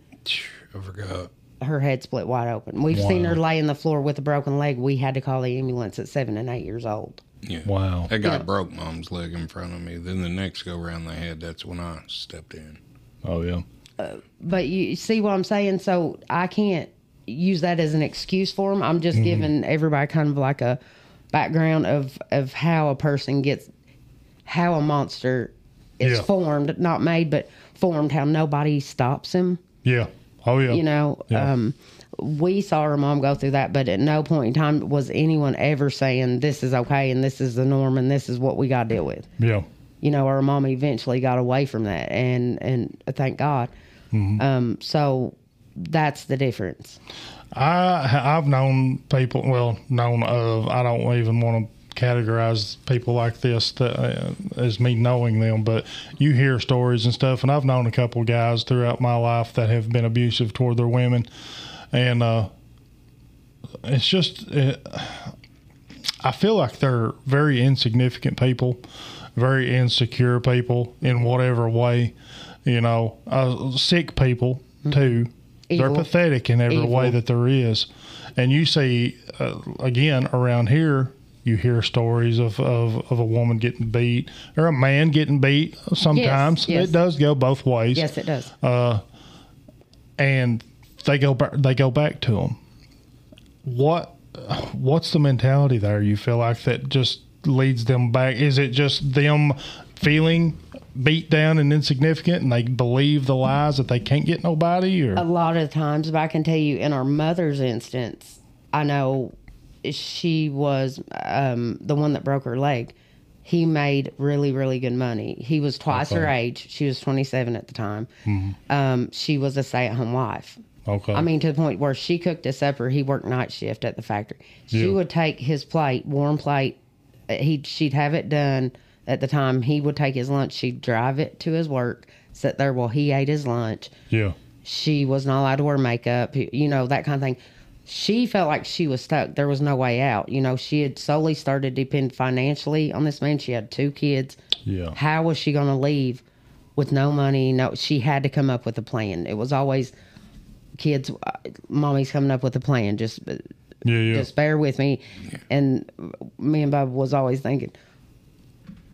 I forgot. her head split wide open. We've seen her lay in the floor with a broken leg. We had to call the ambulance at seven and eight years old. Yeah. Wow. That guy Yeah. broke mom's leg in front of me. Then the next go around they had, that's when I stepped in. Oh yeah. Uh, but you see what I'm saying? So I can't use that as an excuse for them. I'm just Mm-hmm. giving everybody kind of like a background of of how a person gets, how a monster is Yeah. formed, not made, but formed. How nobody stops him. Yeah. Oh yeah. you know Yeah. um we saw her mom go through that but at no point in time was anyone ever saying this is okay and this is the norm and this is what we got to deal with Yeah. you know our mom eventually got away from that and and thank god Mm-hmm. um so that's the difference I I've known people. Well, known of. I don't even want to categorize people like this uh, as me knowing them, but you hear stories and stuff, and I've known a couple guys throughout my life that have been abusive toward their women, and uh, it's just. It, I feel like they're very insignificant people, very insecure people in whatever way, you know, uh, sick people too. They're pathetic in every way that there is. And you see, uh, again, around here, you hear stories of, of, of a woman getting beat or a man getting beat sometimes. yes. It does go both ways. yes it does And they go back, they go back to them. What what's the mentality there you feel like that just leads them back? Is it just them feeling beat down and insignificant and they believe the lies that they can't get nobody or? A lot of times but i can tell you in our mother's instance i know she was um, the one that broke her leg. He made really really good money. He was twice her age. She was 27 at the time. Um, she was a stay-at-home wife. Okay. I mean to the point where she cooked a supper he worked night shift at the factory. She Yeah. would take his plate warm plate. He she'd have it done at the time he would take his lunch she'd drive it to his work sit there while he ate his lunch yeah she was not allowed to wear makeup, you know, that kind of thing. She felt like she was stuck. There was no way out. You know, she had solely started to depend financially on this man. She had two kids. yeah How was she going to leave with no money? No, she had to come up with a plan. It was always kids, uh, mommy's coming up with a plan. Just, uh, yeah yeah just bear with me. And me and Bob was always thinking,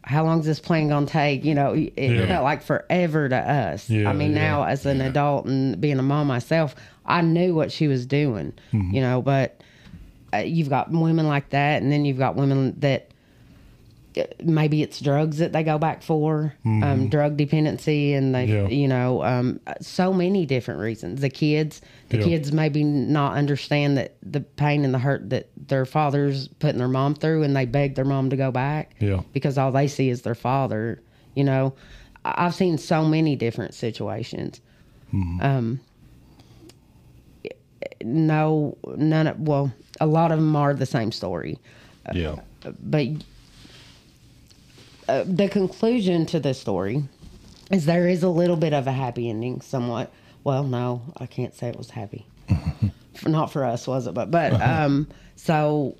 how long is this plan gonna take? You know, it Yeah. felt like forever to us. Yeah, I mean, yeah. now as an adult and being a mom myself, I knew what she was doing. Mm-hmm. You know, but uh, you've got women like that, and then you've got women that maybe it's drugs that they go back for, um, drug dependency, and they, Mm-hmm. Yeah. you know, um, so many different reasons. The kids, the Yeah. kids maybe not understand that the pain and the hurt that their father's putting their mom through, and they beg their mom to go back Yeah. because all they see is their father. You know, I've seen so many different situations. Um, no, none of well, a lot of them are the same story, yeah but uh, the conclusion to the story is there is a little bit of a happy ending, somewhat. Well, no, I can't say it was happy. Not for us, was it? But but um, so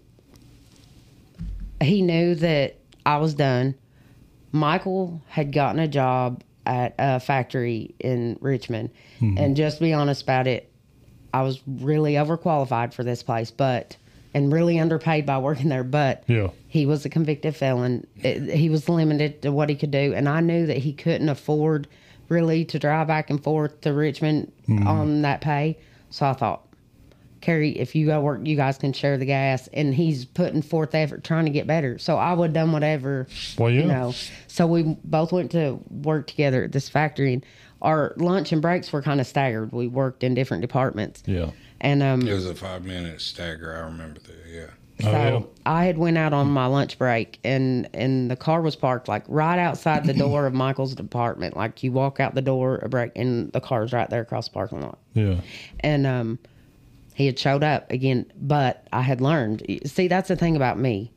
he knew that I was done. Michael had gotten a job at a factory in Richmond, and just to be honest about it, I was really overqualified for this place, but and really underpaid by working there. But Yeah. he was a convicted felon. It, he was limited to what he could do, and I knew that he couldn't afford really to drive back and forth to Richmond mm-hmm. on that pay. So I thought, Carrie, if you go work, you guys can share the gas. And he's putting forth effort trying to get better. So I would have done whatever, Well, yeah. you know. So we both went to work together at this factory, and our lunch and breaks were kind of staggered. We worked in different departments. yeah And um, It was a five minute stagger. I remember that. Yeah. So yeah. I had went out on my lunch break and and the car was parked like right outside the door of Michael's apartment. Like you walk out the door a break and the car's right there across the parking lot. Yeah. And um he had showed up again, but I had learned. See, that's the thing about me.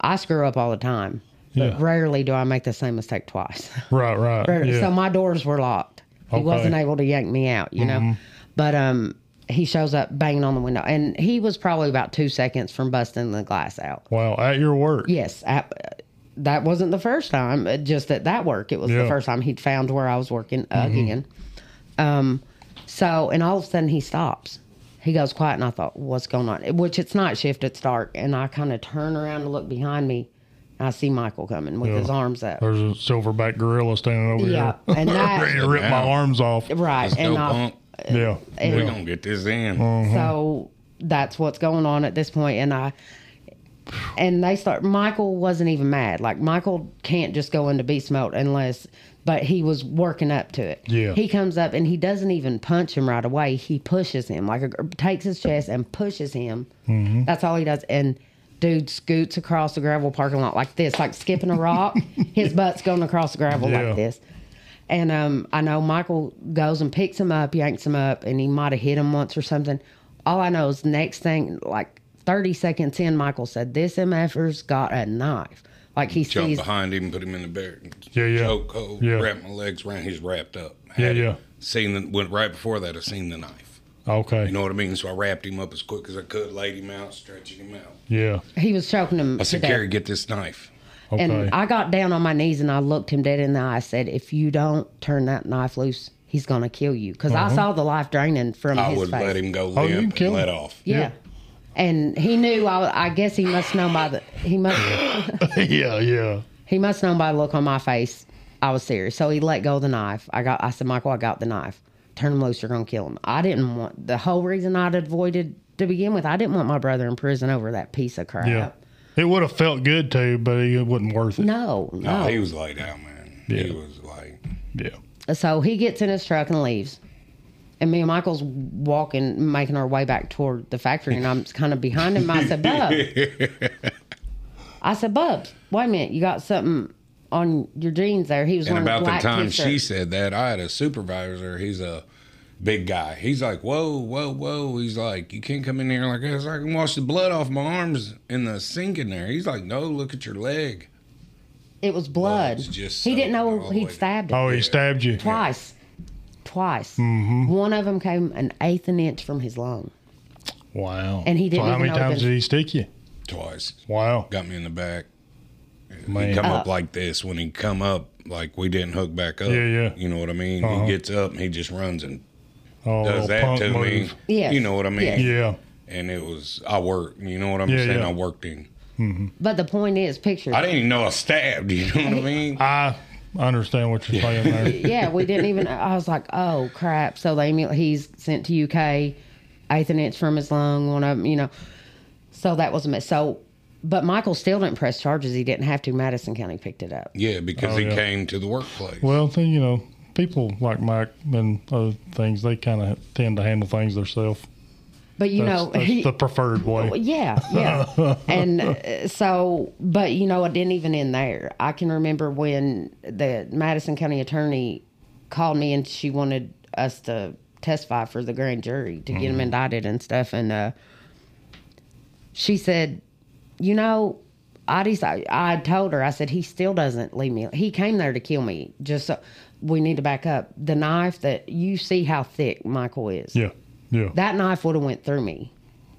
I screw up all the time. But Yeah. rarely do I make the same mistake twice. Right. Right. Yeah. So my doors were locked. He Okay. Mm-hmm. wasn't able to yank me out, you know. But um he shows up banging on the window and he was probably about 2 seconds from busting the glass out. wow. At your work. Yes, at, that wasn't the first time. uh, Just at that work, it was Yeah. the first time he'd found where I was working again. Um, so and all of a sudden he stops. He goes quiet, and I thought, "What's going on?" Which it's night shift; it's dark, and I kind of turn around to look behind me. I see Michael coming with Yeah. his arms up. There's a silverback gorilla standing over Yeah, here. and that- ready to rip my arms off. Right, Let's and go, I, punk. Yeah. and- We're gonna get this in. Mm-hmm. So that's what's going on at this point, and I and they start. Michael wasn't even mad. Like Michael can't just go into beast mode unless, but he was working up to it. Yeah. He comes up and he doesn't even punch him right away. He pushes him like a, takes his chest and pushes him. Mm-hmm. That's all he does. And dude scoots across the gravel parking lot like this, like skipping a rock. his butt's going across the gravel Yeah. like this. And um, I know Michael goes and picks him up, yanks him up, and he might have hit him once or something. All I know is next thing, like 30 seconds in, Michael said, This MFer's got a knife. Like he Jump sees, behind him, put him in the bear. Yeah, yeah. Choke hold, Yeah. wrap my legs around. He's wrapped up. Yeah, Had it. yeah. Seen the went right before that. I seen the knife. Okay. You know what I mean? So I wrapped him up as quick as I could, laid him out, stretching him out. yeah. he was choking him. I said. Carrie, get this knife. Okay. And I got down on my knees and I looked him dead in the eye. I said, If you don't turn that knife loose, he's going to kill you. Because I uh-huh. saw the life draining from his face. I his would face. let him go Oh, you limp kill and let him. off. Yeah. And he knew, I, I guess he must know by the, he must, yeah. Yeah. he must know by the look on my face. I was serious. So he let go of the knife. I got, I said, Michael, I got the knife. Turn him loose. You're going to kill him. I didn't want, the whole reason I'd avoided to begin with, I didn't want my brother in prison over that piece of crap. Yeah. It would have felt good too, but it wasn't worth it. No, no. No, he was laid out, man. He Yeah. was like, Yeah. So he gets in his truck and leaves. And me and Michael's walking, making our way back toward the factory, and I'm kind of behind him. I said, Bub. I said, Bub, wait a minute. You got something on your jeans there. He was and wearing a about the time t-shirt. she said that, I had a supervisor. He's a big guy. He's like, whoa, whoa, whoa. He's like, you can't come in here like this. I can wash the blood off my arms in the sink in there. He's like, no, look at your leg. it was blood. Blood's just he didn't know all the he'd way stabbed him Oh, he stabbed you. twice. Twice. One of them came an eighth an inch from his lung. Wow. And he didn't So how even many know times that- did he stick you? Twice. Wow. Got me in the back. Man. He come up Uh, like this when he come up, like we didn't hook back up. Yeah, yeah. You know what I mean? Uh-huh. He gets up and he just runs and Oh, does that punk to me. move. Yes. You know what I mean? Yes. Yeah. And it was I worked. You know what I'm Yeah, saying? yeah. I worked in. Mm-hmm. But the point is, picture. I didn't even know I stabbed. You know what I mean? I understand what you're saying there. yeah, we didn't even. I was like, oh crap. So they immediately he's sent to UK, eighth an inch from his lung. One of them, you know. So that was a mess. So, but Michael still didn't press charges. He didn't have to. Madison County picked it up. Yeah, because Oh, he yeah. came to the workplace. Well, then, you know, people like Mike and other things, they kind of tend to handle things themselves. But you That's, know, that's he, the preferred way. yeah, yeah. and uh, so, but you know, I didn't even end there. I can remember when the Madison County attorney called me and she wanted us to testify for the grand jury to get him indicted and stuff. And uh, she said, you know, I decided, I told her, I said, he still doesn't leave me. He came there to kill me. Just so we need to back up. The knife that you see how thick Michael is Yeah. Yeah. that knife would have went through me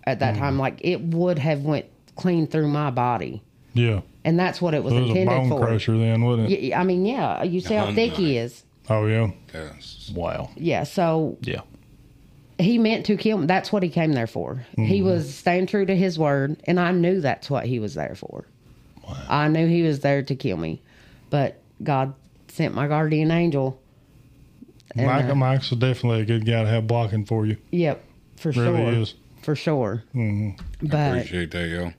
at that mm. time like it would have went clean through my body yeah. and that's what it was It was a intended bone for crusher then, wasn't it? Y- i mean yeah you see how Gun thick he is Oh, yeah. Yes. Wow. yeah so Yeah. he meant to kill me that's what he came there for he mm-hmm. was staying true to his word and i knew that's what he was there for Wow. i knew he was there to kill me but god sent my guardian angel And, Mike, uh, Mike's definitely a good guy to have blocking for you. yep for Really sure is. for sure but Appreciate that, yo.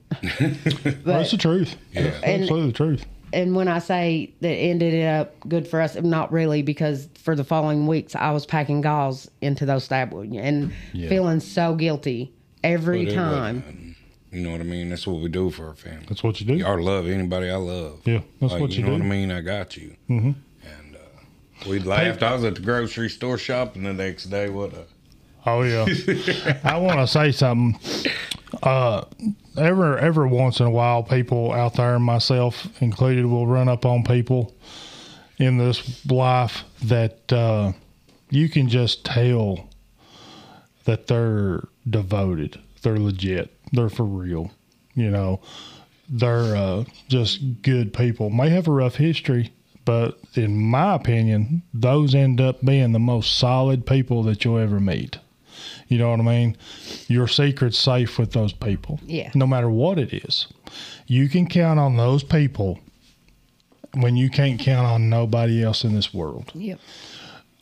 but That's the truth. Yeah. That's And- absolutely the truth. and when I say that ended up good for us, not really, because for the following weeks I was packing gauze into those stab wounds and Yeah. feeling so guilty every But time. wasn't. You know what I mean? That's what we do for our family. That's what you do. I love anybody I love. Yeah, that's Like, what you, do. you, know do. what I mean? I got you. Mm-hmm. We laughed. I was at the grocery store shopping the next day. What a Oh yeah. I want to say something. Uh, every every once in a while, people out there, myself included, will run up on people in this life that uh, you can just tell that they're devoted, they're legit, they're for real. You know, they're uh, just good people. May have a rough history, but in my opinion, those end up being the most solid people that you'll ever meet. You know what I mean? Your secret's safe with those people. Yeah. No matter what it is. You can count on those people when you can't count on nobody else in this world. Yep.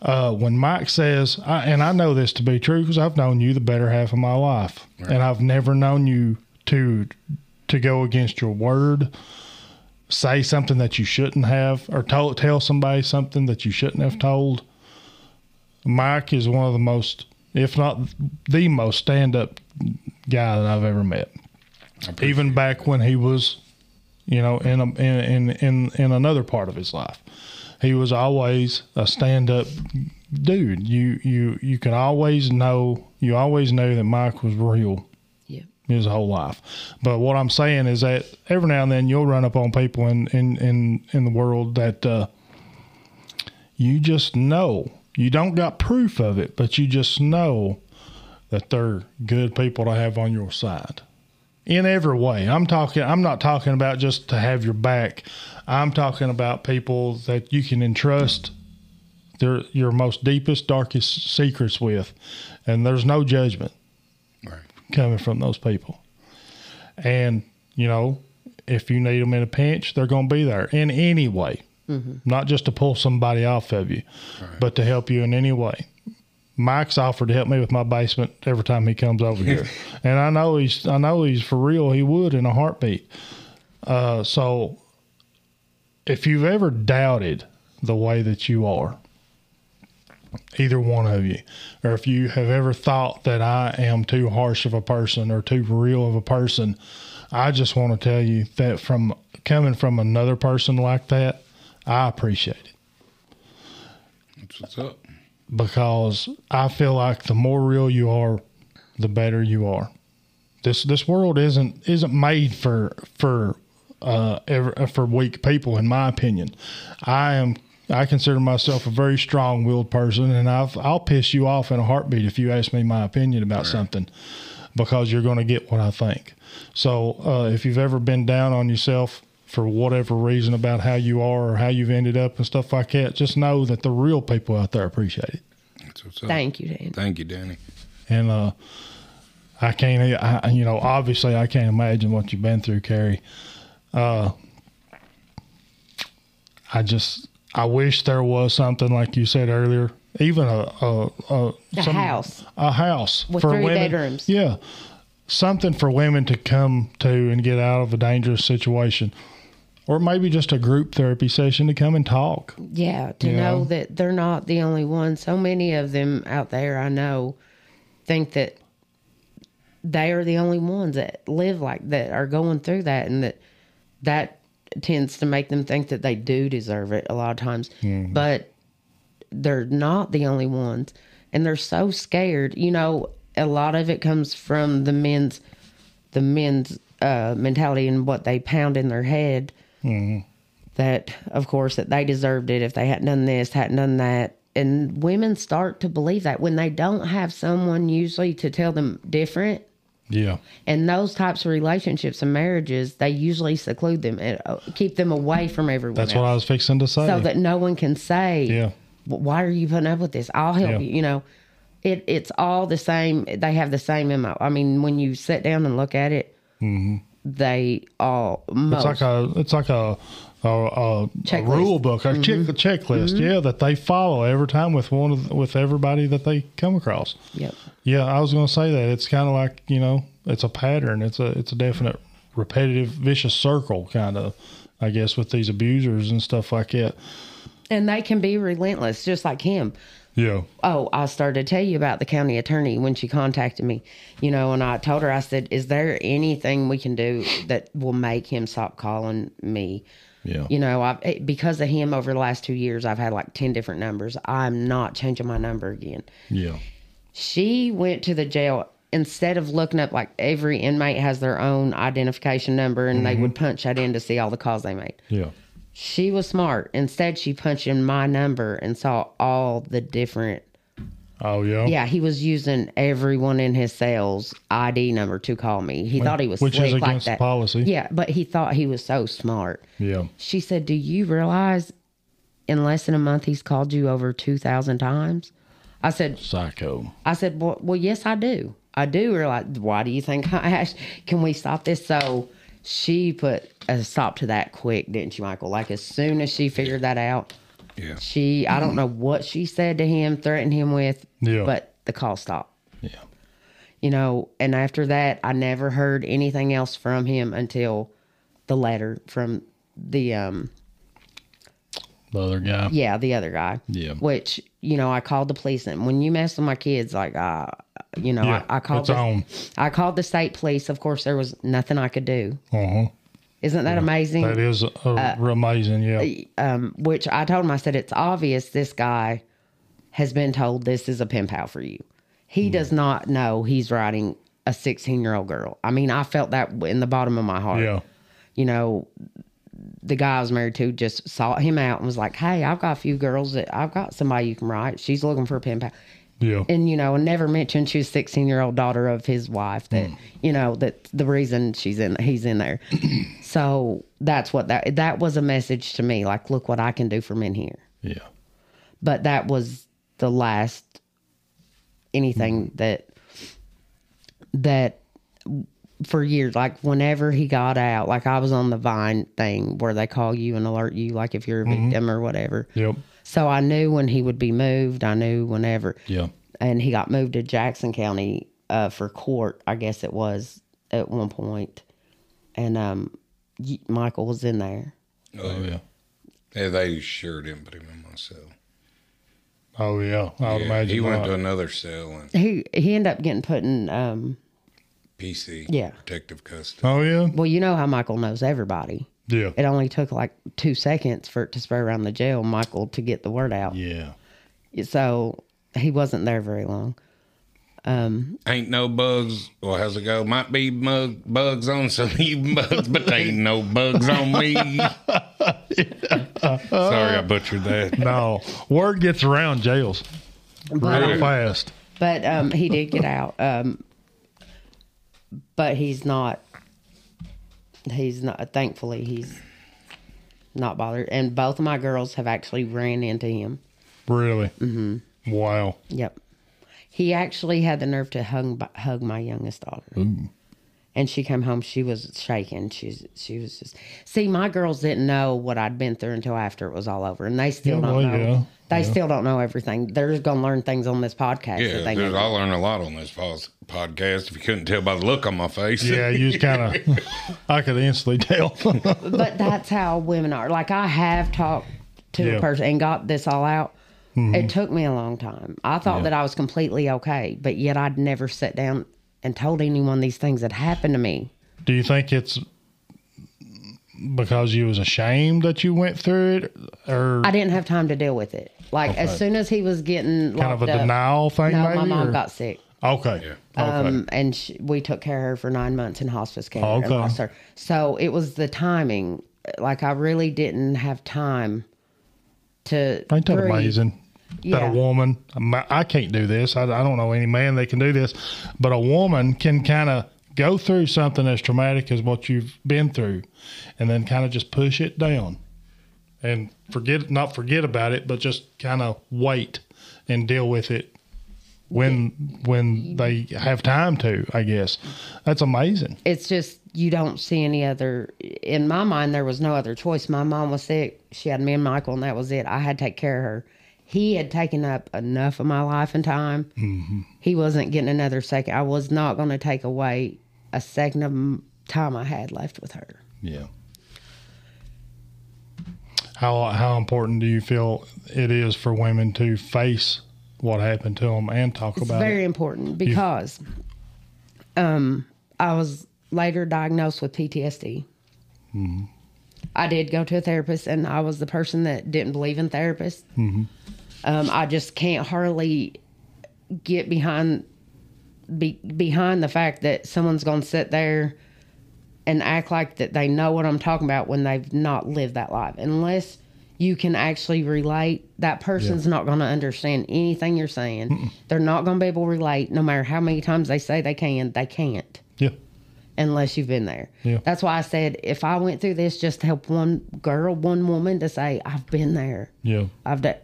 Uh, when Mike says, I, and I know this to be true because I've known you the better half of my life, and I've never known you to to go against your word, say something that you shouldn't have, or tell tell somebody something that you shouldn't have mm-hmm. told. Mike is one of the most, if not the most, stand up guy that I've ever met. Even back when he was, you know, in a, in in in in another part of his life, he was always a stand up dude. You you you can always know. You always knew that Mike was real Yep. His whole life. But what I'm saying is that every now and then you'll run up on people in in in, in the world that uh, you just know. You don't got proof of it, but you just know that they're good people to have on your side. In every way. I'm talking I'm not talking about just to have your back. I'm talking about people that you can entrust their your most deepest darkest secrets with. And there's no judgment. Coming from those people. And, you know, if you need them in a pinch, they're going to be there in any way, not just to pull somebody off of you, but to help you in any way. Mike's offered to help me with my basement every time he comes over here, and I know he's I know he's for real. He would in a heartbeat. Uh, so, if you've ever doubted the way that you are, either one of you, or if you have ever thought that I am too harsh of a person or too real of a person, I just want to tell you that from coming from another person like that, I appreciate it That's what's up. because I feel like the more real you are, the better you are. This this world isn't isn't made for for uh ever, for weak people in my opinion. I am I consider myself a very strong-willed person and I've I'll piss you off in a heartbeat if you ask me my opinion about something because you're going to get what I think. So, uh, if you've ever been down on yourself for whatever reason about how you are or how you've ended up and stuff like that, just know that the real people out there appreciate it. That's what's up. Thank you, Danny. Thank you, Danny. And uh, I can't, I, you know, obviously I can't imagine what you've been through, Carrie. Uh, I just, I wish there was something like you said earlier, even a a, a, A some- house. a house With for three women. bedrooms. Yeah, something for women to come to and get out of a dangerous situation, or maybe just a group therapy session to come and talk. Yeah, to know know? that they're not the only ones. So many of them out there I know think that they are the only ones that live like that are going through that and that that tends to make them think that they do deserve it a lot of times. But they're not the only ones. And they're so scared. You know, a lot of it comes from the men's the men's uh mentality and what they pound in their head that of course that they deserved it if they hadn't done this hadn't done that. And women start to believe that. When they don't have someone usually to tell them different Yeah, and those types of relationships and marriages they usually seclude them and uh, keep them away from everyone that's else what I was fixing to say. so that no one can say yeah, why are you putting up with this i'll help Yeah. you you know it it's all the same they have the same mo i mean when you sit down and look at it they all most Mm-hmm. it's like a, it's like a. A, a, a rule book, a mm-hmm. check, a checklist, mm-hmm. yeah, that they follow every time with one of with everybody that they come across. yep Yeah, I was going to say that it's kind of like you know, it's a pattern. It's a it's a definite repetitive vicious circle, kind of, I guess, with these abusers and stuff like that. and they can be relentless just like him Yeah. Oh, I started to tell you about the county attorney when she contacted me, you know, and I told her, I said, Is there anything we can do that will make him stop calling me? Yeah. You know, I've, eh, because of him over the last two years, I've had like 10 different numbers. I'm not changing my number again. Yeah. She went to the jail instead of looking up like every inmate has their own identification number and they mm-hmm. would punch that in to see all the calls they made. Yeah. She was smart. Instead, she punched in my number and saw all the different. Oh yeah. Yeah, he was using everyone in his sales ID number to call me. He thought he was Which is slick like against the that. policy. Yeah, but he thought he was so smart. Yeah. She said, "Do you realize in less than a month he's called you over 2,000 times?" I said, Psycho. I said, well, well, yes, I do. I do realize. Why do you think I asked? Can we stop this? So she put a stop to that quick, didn't you, Michael? Like as soon as she figured that out, Yeah. she, I don't know what she said to him, threatened him with, Yeah. but the call stopped. Yeah. You know, and after that, I never heard anything else from him until the letter from the, um, The other guy. yeah, the other guy. Yeah. Which, you know, I called the police and when you mess with my kids, like, uh, you know, Yeah. I, I called it's the, on. I called the state police. Of course, there was nothing I could do. Uh huh. Isn't that amazing? That is uh, amazing. Yeah. um, which I told him, I said, it's obvious this guy has been told this is a pen pal for you. He does not know he's writing a 16 year old girl. I mean, I felt that in the bottom of my heart. Yeah. You know, the guy I was married to just sought him out and was like, hey, I've got a few girls that I've got somebody you can write. She's looking for a pen pal. Yeah. and you know, and never mentioned she was sixteen year old daughter of his wife. That mm. you know that the reason she's in he's in there. so that's what that that was a message to me. Like, look what I can do for men here. Yeah. But that was the last anything mm. that that for years. Like whenever he got out, like I was on the Vine thing where they call you and alert you, like if you're a mm-hmm. victim or whatever. Yep. So I knew when he would be moved. I knew whenever Yeah. and he got moved to Jackson County uh, for court. I guess it was at one point. point, and um, Michael was in there. Oh yeah. Yeah, they sure didn't put him in my cell. Oh yeah. I would Yeah, imagine. he went not. to another cell in He he ended up getting put in. Um, PC. Yeah. Protective custody. Oh yeah. well, you know how Michael knows everybody. Yeah. It only took like two seconds for it to spread around the jail, Michael, to get the word out. Yeah. So he wasn't there very long. Um, Ain't no bugs. Well, how's it go? Might be mug, bugs on some of you bugs, but they ain't no bugs on me. Sorry, I butchered that. No. Word gets around jails But, real fast. but um, he did get out. Um, but he's not. He's not. Thankfully, he's not bothered. And both of my girls have actually ran into him. Really. Mm-hmm. Wow. Yep. He actually had the nerve to hug hug my youngest daughter. And she came home. She was shaking. She's she was just see. My girls didn't know what I'd been through until after it was all over, and they still Yeah, don't well, know. yeah, They yeah. still don't know everything. They're just gonna learn things on this podcast Yeah, that they there's, never. I learned a lot on this podcast. If you couldn't tell by the look on my face. Yeah, you just kind of, I could instantly tell. but that's how women are. Like I have talked to Yeah. a person and got this all out. Mm-hmm. It took me a long time. I thought Yeah. that I was completely okay, but yet I'd never sat down and told anyone these things that happened to me. Do you think it's because you was ashamed that you went through it, or I didn't have time to deal with it. Like as soon as he was getting kind of a up, denial thing? no, maybe, my mom or- got sick. Okay. Yeah. Okay. Um, and she, we took care of her for nine months in hospice care Okay. and lost her. So it was the timing. Like I really didn't have time to. Ain't that breathe. amazing? That a woman, I can't do this. I, I don't know any man that can do this, but a woman can kind of go through something as traumatic as what you've been through, and then kind of just push it down, and forget not forget about it, but just kind of wait and deal with it when when they have time to. I guess that's amazing. it's just you don't see any other in my mind there was no other choice my mom was sick she had me and michael and that was it i had to take care of her he had taken up enough of my life and time mm-hmm. he wasn't getting another second i was not going to take away a second of time i had left with her Yeah. How how important do you feel it is for women to face what happened to them and talk It's about very it. Very important because um, I was later diagnosed with PTSD. Mm-hmm. I did go to a therapist, and I was the person that didn't believe in therapists. Mm-hmm. Um, I just can't hardly get behind be, behind the fact that someone's going to sit there and act like that they know what I'm talking about when they've not lived that life. Unless you can actually relate, that person's not going to understand anything you're saying. They're not going to be able to relate no matter how many times they say they can, they can't Yeah. unless you've been there. Yeah. That's why I said if I went through this just to help one girl, one woman to say I've been there. Yeah. I've done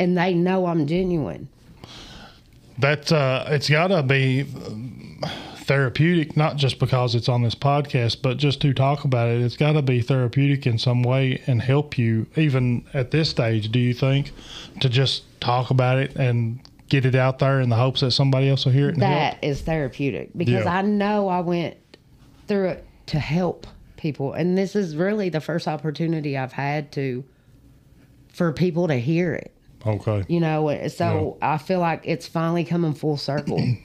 and they know I'm genuine. That uh, it's got to be um, therapeutic, not just because it's on this podcast, but just to talk about it. It's got to be therapeutic in some way and help you, even at this stage. Do you think to just talk about it and get it out there in the hopes that somebody else will hear it and help? That is therapeutic because Yeah. I know I went through it to help people, and this is really the first opportunity I've had to for people to hear it. Okay. You know, so I feel like it's finally coming full circle.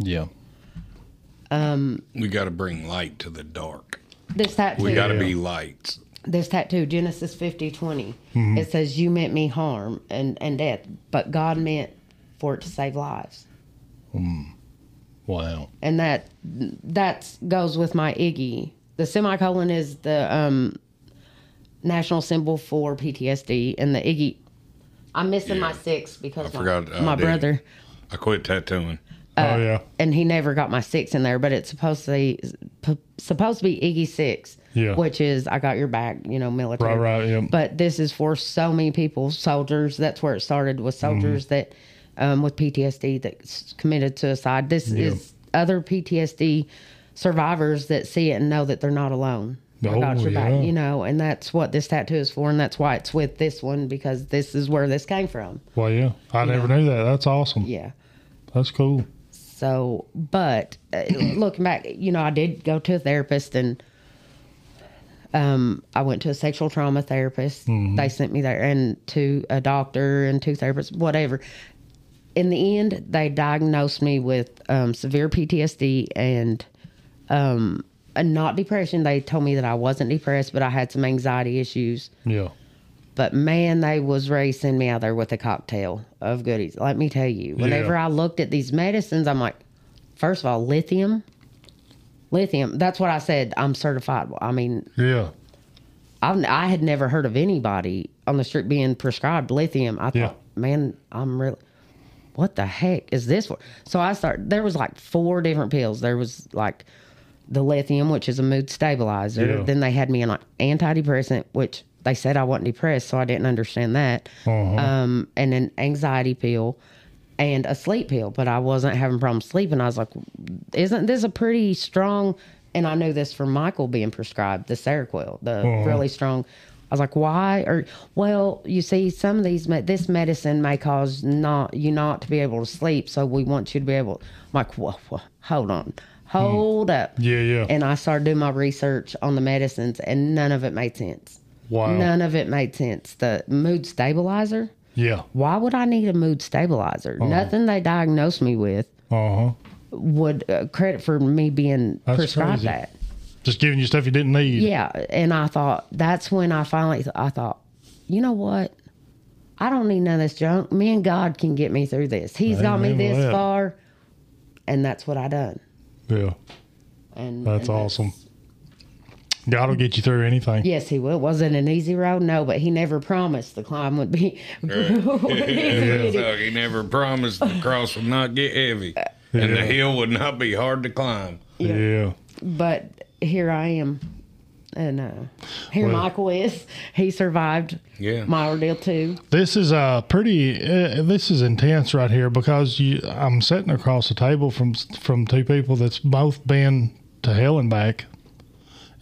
Yeah. Um, We got to bring light to the dark. this tattoo, We got to Yeah. be lights. this tattoo, Genesis fifty twenty, Mm-hmm. it says, "You meant me harm and and death, but God meant for it to save lives." Wow. and that that goes with my Iggy. The semicolon is the um, national symbol for PTSD, and the Iggy. I'm missing my six because I my, forgot, uh, my dude. brother, I quit tattooing. oh yeah. and he never got my six in there, but it's supposed to be p- supposed to be Iggy six, Yeah. which is I got your back, you know, military. Right. Right. Yeah. But this is for so many people, soldiers. That's where it started with soldiers Mm-hmm. that um, with PTSD that s- committed suicide. This is other PTSD survivors that see it and know that they're not alone. Oh, your yeah. back, you know, and that's what this tattoo is for, and that's why it's with this one because this is where this came from. Well, yeah. I never knew that. That's awesome. Yeah. That's cool. So, but uh, looking back, you know, I did go to a therapist and um, I went to a sexual trauma therapist. They sent me there and to a doctor and two therapists, whatever. In the end, they diagnosed me with um, severe PTSD and um, and not depression. They told me that I wasn't depressed, but I had some anxiety issues. Yeah. But man, they was ready to send me out there with a cocktail of goodies. Let me tell you, whenever Yeah. I looked at these medicines, I'm like, first of all, lithium. Lithium. That's what I said. I'm certified. I mean, Yeah. I've, I had never heard of anybody on the street being prescribed lithium. I thought, Yeah. man, I'm really, what the heck is this for? So I started, there was like four different pills. There was like the lithium, which is a mood stabilizer. Yeah. Then they had me on an antidepressant, which they said I wasn't depressed, so I didn't understand that. Uh-huh. Um, and an anxiety pill and a sleep pill, but I wasn't having problems sleeping. I was like, isn't this a pretty strong? And I knew this from Michael being prescribed the Seroquel, the really strong. I was like, why? Or well, you see, some of these this medicine may cause not you not to be able to sleep, so we want you to be able. I'm like, whoa, whoa, hold on, hold up. Yeah. Yeah. And I started doing my research on the medicines, and none of it made sense. wow. None of it made sense. The mood stabilizer. Yeah. Why would I need a mood stabilizer? Nothing they diagnosed me with Uh huh. would uh, credit for me being That's prescribed crazy. that. Just giving you stuff you didn't need. Yeah, and I thought that's when I finally I thought, you know what? I don't need none of this junk. Me and God can get me through this. He's got me this far, and that's what I done. Yeah. And That's and awesome. God will get you through anything. Yes, he will. Was it an easy road? No, but he never promised the climb would be. So he never promised the cross would not get heavy and the hill would not be hard to climb. Yeah. but here I am, and uh, here Well- Michael is. He survived Yeah. my ordeal too. This is a pretty. Uh, this is intense right here because you. I'm sitting across the table from from two people that's both been to hell and back,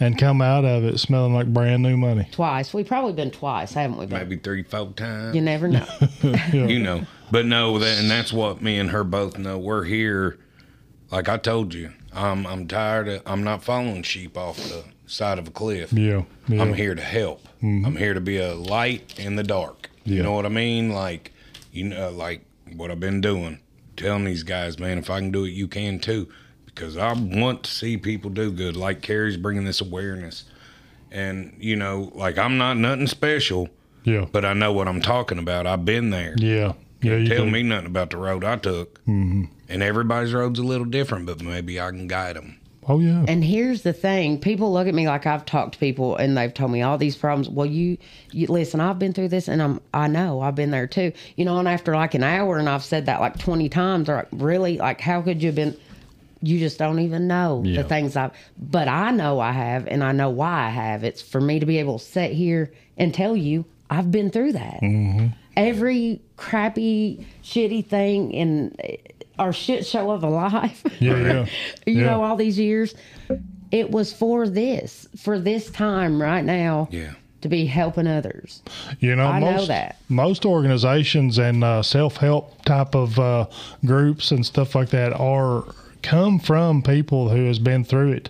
and come out of it smelling like brand new money. Twice. We've probably been twice, haven't we? babe? Maybe three, four times. You never know. you know. But no, that, and that's what me and her both know. We're here, like I told you. I'm I'm tired of. I'm not following sheep off the side of a cliff. Yeah. Yeah. I'm here to help. I'm here to be a light in the dark. You know what I mean? Like, you know, like what I've been doing, telling these guys, man, if I can do it, you can too. Because I want to see people do good. Like Carrie's bringing this awareness. And, you know, like I'm not nothing special, Yeah. but I know what I'm talking about. I've been there. Yeah. Yeah. You Tell do. me nothing about the road I took. Mm-hmm. And everybody's road's a little different, but maybe I can guide them. Oh yeah. And here's the thing: people look at me like I've talked to people, and they've told me all these problems. Well, you, you listen. I've been through this, and I'm. I know I've been there too. You know, and after like an hour, and I've said that like twenty times. They're like, really? Like, how could you have been? You just don't even know Yeah. the things I've. But I know I have, and I know why I have. It's for me to be able to sit here and tell you I've been through that. Mm-hmm. Every crappy, shitty thing in our shit show of a life. Yeah. Yeah. you Yeah. know, all these years. It was for this, for this time right now Yeah. to be helping others. You know, I know most, that. most organizations and uh, self help type of uh, groups and stuff like that are come from people who has been through it.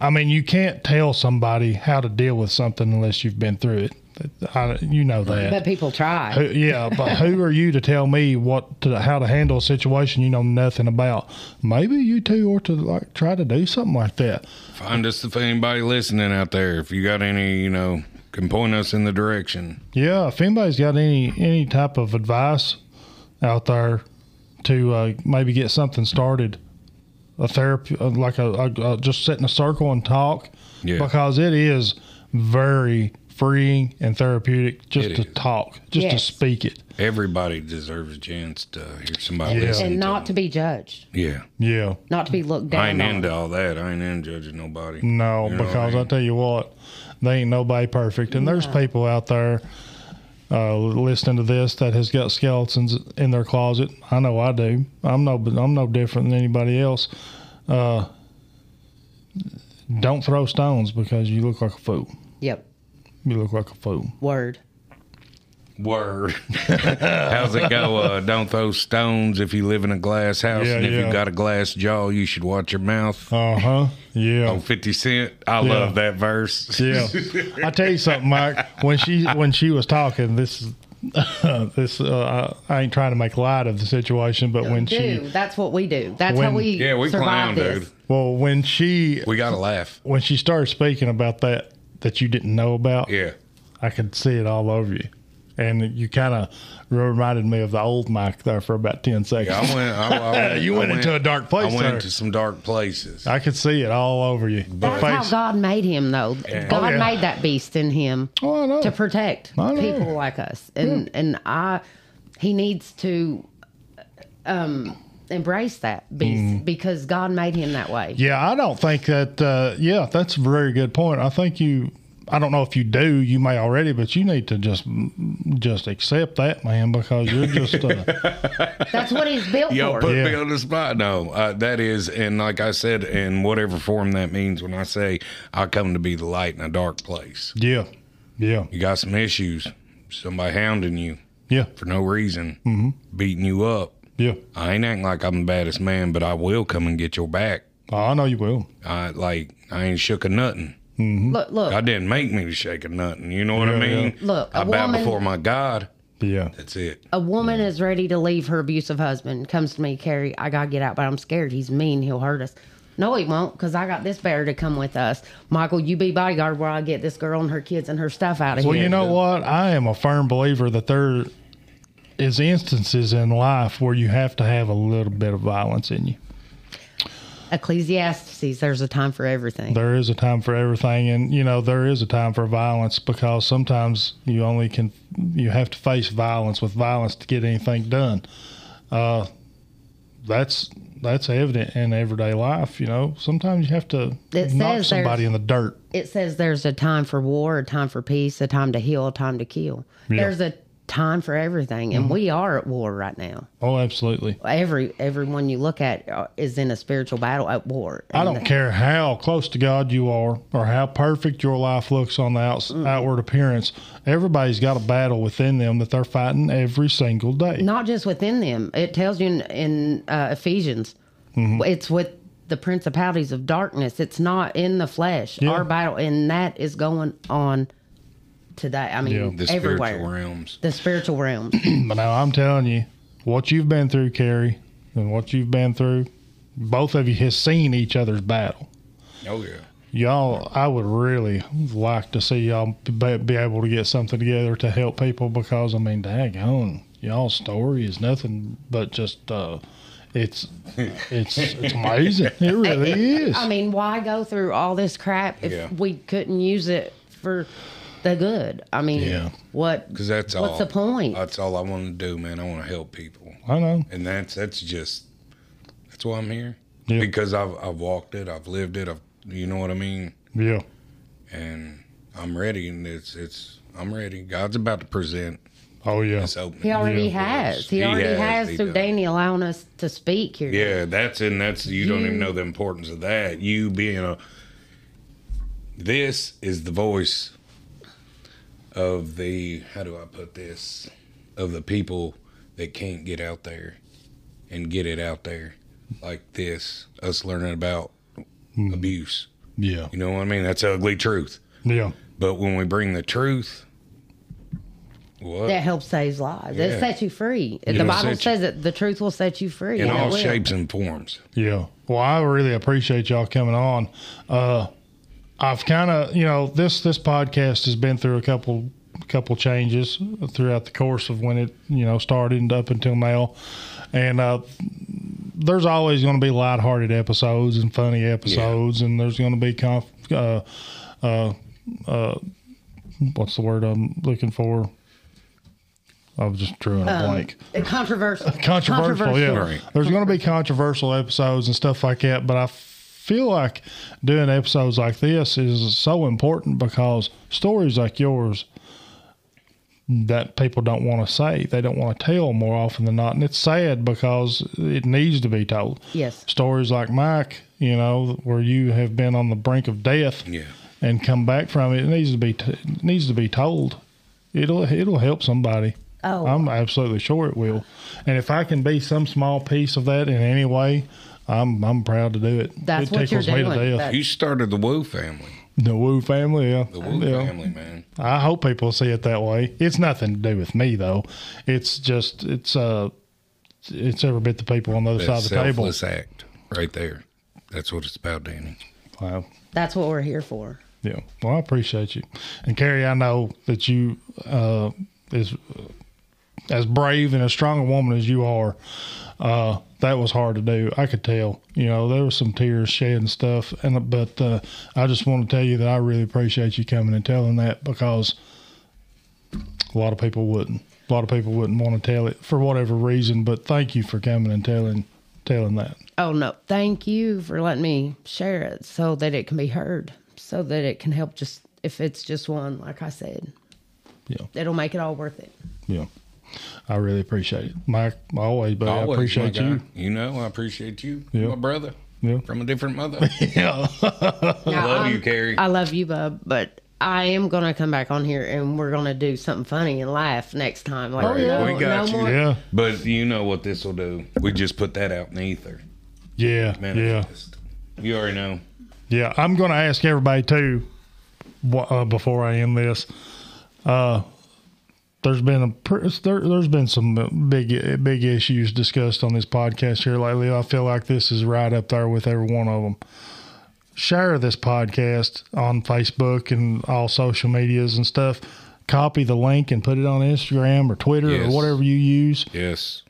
I mean, you can't tell somebody how to deal with something unless you've been through it. I, you know that. But people try. Who- yeah, but who are you to tell me what to, how to handle a situation you know nothing about? Maybe you two ought to like try to do something like that. Find us if anybody listening out there. If you got any, you know, can point us in the direction. Yeah, if anybody's got any any type of advice out there to uh, maybe get something started, a therapy uh, like a, a, a just sit in a circle and talk, Yeah. because it is very freeing and therapeutic just It to is. talk, just to speak it. Everybody deserves a chance to hear somebody Yeah. listen. and not to to be judged. Yeah. Yeah, not to be looked down. I ain't on. into all that. I ain't into judging nobody. no, You know because I I, tell you what, they ain't nobody perfect, and there's people out there. Uh, listening to this that has got skeletons in their closet. I know I do. I'm no, I'm no different than anybody else. Uh, don't throw stones because you look like a fool. Yep, You look like a fool. word. Word. How's it go? Uh, don't throw stones if you live in a glass house. Yeah, and if yeah. you got a glass jaw, you should watch your mouth. Uh huh. Yeah. On 50 Cent. I Yeah. love that verse. Yeah. I tell you something, Mike. When she when she was talking, this this uh, I, I ain't trying to make light of the situation, but when do she that's what we do. That's how When- we Yeah, we survive clown, this. dude. well when she We got to laugh. when she started speaking about that that you didn't know about, Yeah. I could see it all over you. And you kind of reminded me of the old Mike there for about ten seconds. I went. I, I went You I went into a dark place I went there. into some dark places. I could see it all over you. That's how God made him, though. God Oh, yeah. made that beast in him Oh, I know. to protect I know. people like us, and and I, he needs to, um, embrace that beast Mm. because God made him that way. Yeah, I don't think that. Uh, yeah, that's a very good point. I think you. I don't know if you do. You may already, but you need to just just accept that, man, because you're just. Uh, That's what he's built Yo, for. put me on the spot. No, uh, that is, and like I said, in whatever form that means, when I say I come to be the light in a dark place, yeah, yeah, you got some issues, somebody hounding you yeah, for no reason, mm-hmm. beating you up. Yeah. I ain't acting like I'm the baddest man, but I will come and get your back. Oh, I know you will. I like I ain't shook a nothing. Mm-hmm. Look, look, God didn't make me to shake a nothing. You know what I mean? yeah. Look, I bow woman- before my God. Yeah, That's it. a woman is ready to leave her abusive husband. Comes to me, Carrie. I gotta get out, but I'm scared. He's mean. He'll hurt us. No, he won't, because I got this bear to come with us. Michael, you be bodyguard while I get this girl and her kids and her stuff out of Well, here. Well, you know what? I am a firm believer that there is instances in life where you have to have a little bit of violence in you. Ecclesiastes, there's a time for everything. There is a time for everything, and you know there is a time for violence because sometimes you only can you have to face violence with violence to get anything done. Uh, that's that's evident in everyday life. You know, sometimes you have to It knock somebody in the dirt. it says there's a time for war, a time for peace, a time to heal, a time to kill. Yeah. There's a time for everything, and we are at war right now. Oh, absolutely. Every everyone you look at uh, is in a spiritual battle at war. I don't care how close to God you are or how perfect your life looks on the outs- Mm. outward appearance. Everybody's got a battle within them that they're fighting every single day. not just within them. It tells you in, in uh, Ephesians, Mm-hmm. it's with the principalities of darkness. It's not in the flesh. Yeah. Our battle, and that is going on today. I mean, Yeah. The everywhere. spiritual realms. The spiritual realms. But now I'm telling you, what you've been through, Carrie, and what you've been through, both of you has seen each other's battle. Oh yeah. Y'all, I would really like to see y'all be, be able to get something together to help people because I mean, daggone, y'all's story is nothing but just uh, it's it's it's amazing. It really is. I mean, why go through all this crap if Yeah. we couldn't use it for the good? I mean, Yeah. what? Because that's all. What's the point? That's all I want to do, man. I want to help people, I know. and that's that's just that's why I'm here. Yeah. Because I've I've walked it, I've lived it, I've you know what I mean, Yeah. and I'm ready, and it's it's I'm ready. God's about to present Oh yeah. this. He already for us. has. He, already has, he through does. Danny allowing us to speak here. Yeah, that's and that's you don't even know the importance of that. You being a this is the voice of the how do I put this of the people that can't get out there and get it out there like this us learning about abuse. Yeah. You know what I mean? That's ugly truth. Yeah. But when we bring the truth, what That helps save lives. Yeah. It sets you free. the Bible set you- says that the truth will set you free. in all shapes and forms. Yeah. Well, I really appreciate y'all coming on. Uh, I've kind of, you know, this this podcast has been through a couple couple changes throughout the course of when it, you know, started and up until now. And uh, there's always going to be lighthearted episodes and funny episodes, and there's going to be conf- uh, uh, uh, what's the word I'm looking for? I was just drawing a blank Controversial. controversial, yeah. Right. There's going to be controversial episodes and stuff like that, but I feel like doing episodes like this is so important because stories like yours that people don't want to say, they don't want to tell more often than not, and it's sad because it needs to be told. Yes. Stories like Mike, you know, where you have been on the brink of death Yeah. and come back from it, it needs to be t- needs to be told. It'll it'll help somebody. Oh. I'm absolutely sure it will. And if I can be some small piece of that in any way, I'm I'm proud to do it. That's it what you're tickles me doing. to death. You started the Woo family. the Woo family, yeah. The Woo yeah. family, man. I hope people see it that way. It's nothing to do with me though. It's just it's uh it's every bit the people on the other That side of the table. selfless act right there. That's what it's about, Danny. Wow. That's what we're here for. Yeah. Well, I appreciate you. And Carrie, I know that you uh is as brave and as strong a woman as you are, uh, that was hard to do. I could tell. You know, there was some tears shed and stuff. And but uh, I just want to tell you that I really appreciate you coming and telling that because a lot of people wouldn't. A lot of people wouldn't want to tell it for whatever reason. But thank you for coming and telling telling that. Oh no, thank you for letting me share it so that it can be heard, so that it can help. Just if it's just one, like I said, Yeah. it'll make it all worth it. Yeah. I really appreciate it, Mike. Always, but I Always, appreciate my guy. you. You know, I appreciate you. Yeah. My brother. Yeah. From a different mother. Yeah. Now, love you, I'm- Carrie. I love you, bub, but I am gonna come back on here and we're gonna do something funny and laugh next time. Like, Oh, yeah. no, We got no you. more. yeah. But you know what this will do? We just put that out in the ether. Yeah. Yeah. You already know. Yeah, I'm going to ask everybody too. wha- Uh, before I end this, uh, there's been a there, there's been some big big issues discussed on this podcast here lately. I feel like this is right up there with every one of them. Share this podcast on Facebook and all social medias and stuff. Copy the link and put it on Instagram or Twitter Yes. or whatever you use Yes.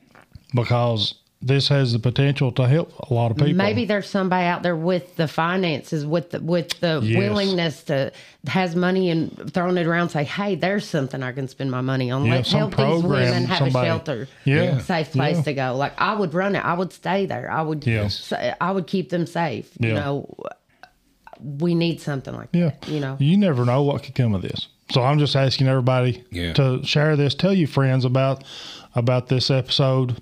because this has the potential to help a lot of people. Maybe there's somebody out there with the finances, with the with the Yes. willingness to has money and throwing it around. Say, hey, there's something I can spend my money on. Yeah, Let's some help these women have somebody- a shelter, Yeah. safe place Yeah. to go. Like I would run it. I would stay there. I would. Yeah. I would keep them safe. You know, we need something like Yeah. that. You know. You never know what could come of this. So I'm just asking everybody Yeah. to share this. Tell your friends about about this episode.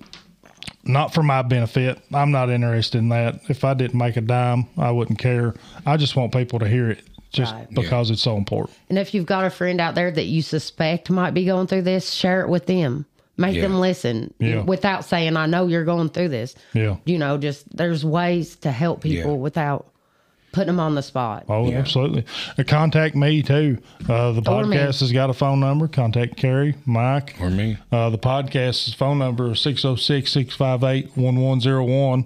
Not for my benefit. I'm not interested in that. If I didn't make a dime, I wouldn't care. I just want people to hear it just Right. because it's so important. And if you've got a friend out there that you suspect might be going through this, share it with them. Make Yeah. them listen Yeah. without saying, I know you're going through this. Yeah. You know, just there's ways to help people Yeah. without putting them on the spot. Oh, Yeah. absolutely. Uh, contact me too. Uh, the Or me. podcast has got a phone number. Contact Carrie, Mike. Or me. Uh, the podcast's phone number is 606 658 1101.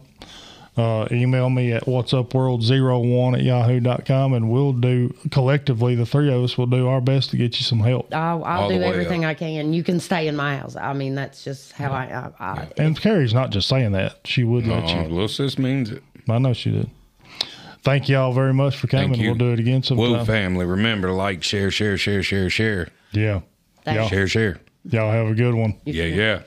Uh, email me at whatsupworld01 at yahoo.com and we'll do collectively, the three of us will do our best to get you some help. I'll, I'll do the way everything I can. You can stay in my house. I mean, that's just how I. I, I And Carrie's not just saying that. She would let Oh, you. little sis means it. I know she did. Thank y'all very much for coming. We'll do it again Whoa, sometime. family. Remember to like, share, share, share, share, share. yeah. Thanks. Y'all, Share, share. y'all have a good one. Yeah, yeah.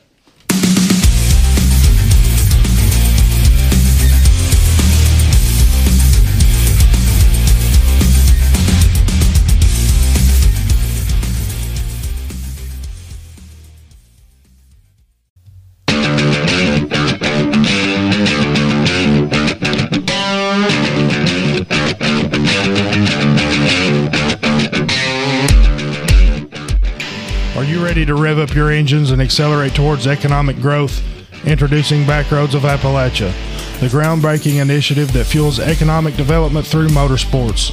Rev up your engines and accelerate towards economic growth? Introducing Backroads of Appalachia, the groundbreaking initiative that fuels economic development through motorsports.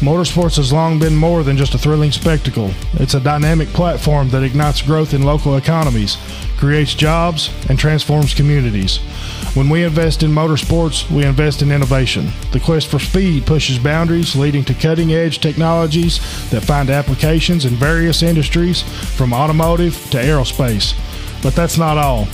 Motorsports has long been more than just a thrilling spectacle. It's a dynamic platform that ignites growth in local economies, creates jobs, and transforms communities. When we invest in motorsports, we invest in innovation. The quest for speed pushes boundaries, leading to cutting edge technologies that find applications in various industries, from automotive to aerospace. But that's not all.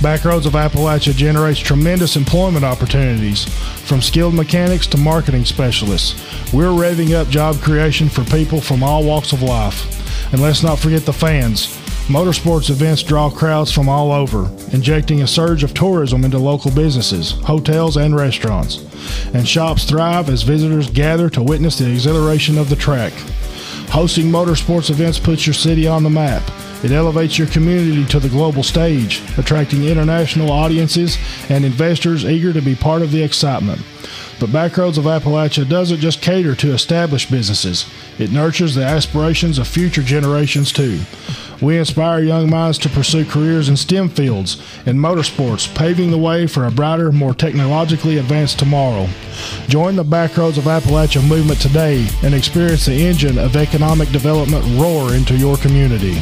Backroads of Appalachia generates tremendous employment opportunities, from skilled mechanics to marketing specialists. We're revving up job creation for people from all walks of life. And let's not forget the fans. Motorsports events draw crowds from all over, injecting a surge of tourism into local businesses, hotels, and restaurants. And shops thrive as visitors gather to witness the exhilaration of the track. Hosting motorsports events puts your city on the map. It elevates your community to the global stage, attracting international audiences and investors eager to be part of the excitement. But Backroads of Appalachia doesn't just cater to established businesses, it nurtures the aspirations of future generations too. We inspire young minds to pursue careers in STEM fields and motorsports, paving the way for a brighter, more technologically advanced tomorrow. Join the Backroads of Appalachia movement today and experience the engine of economic development roar into your community.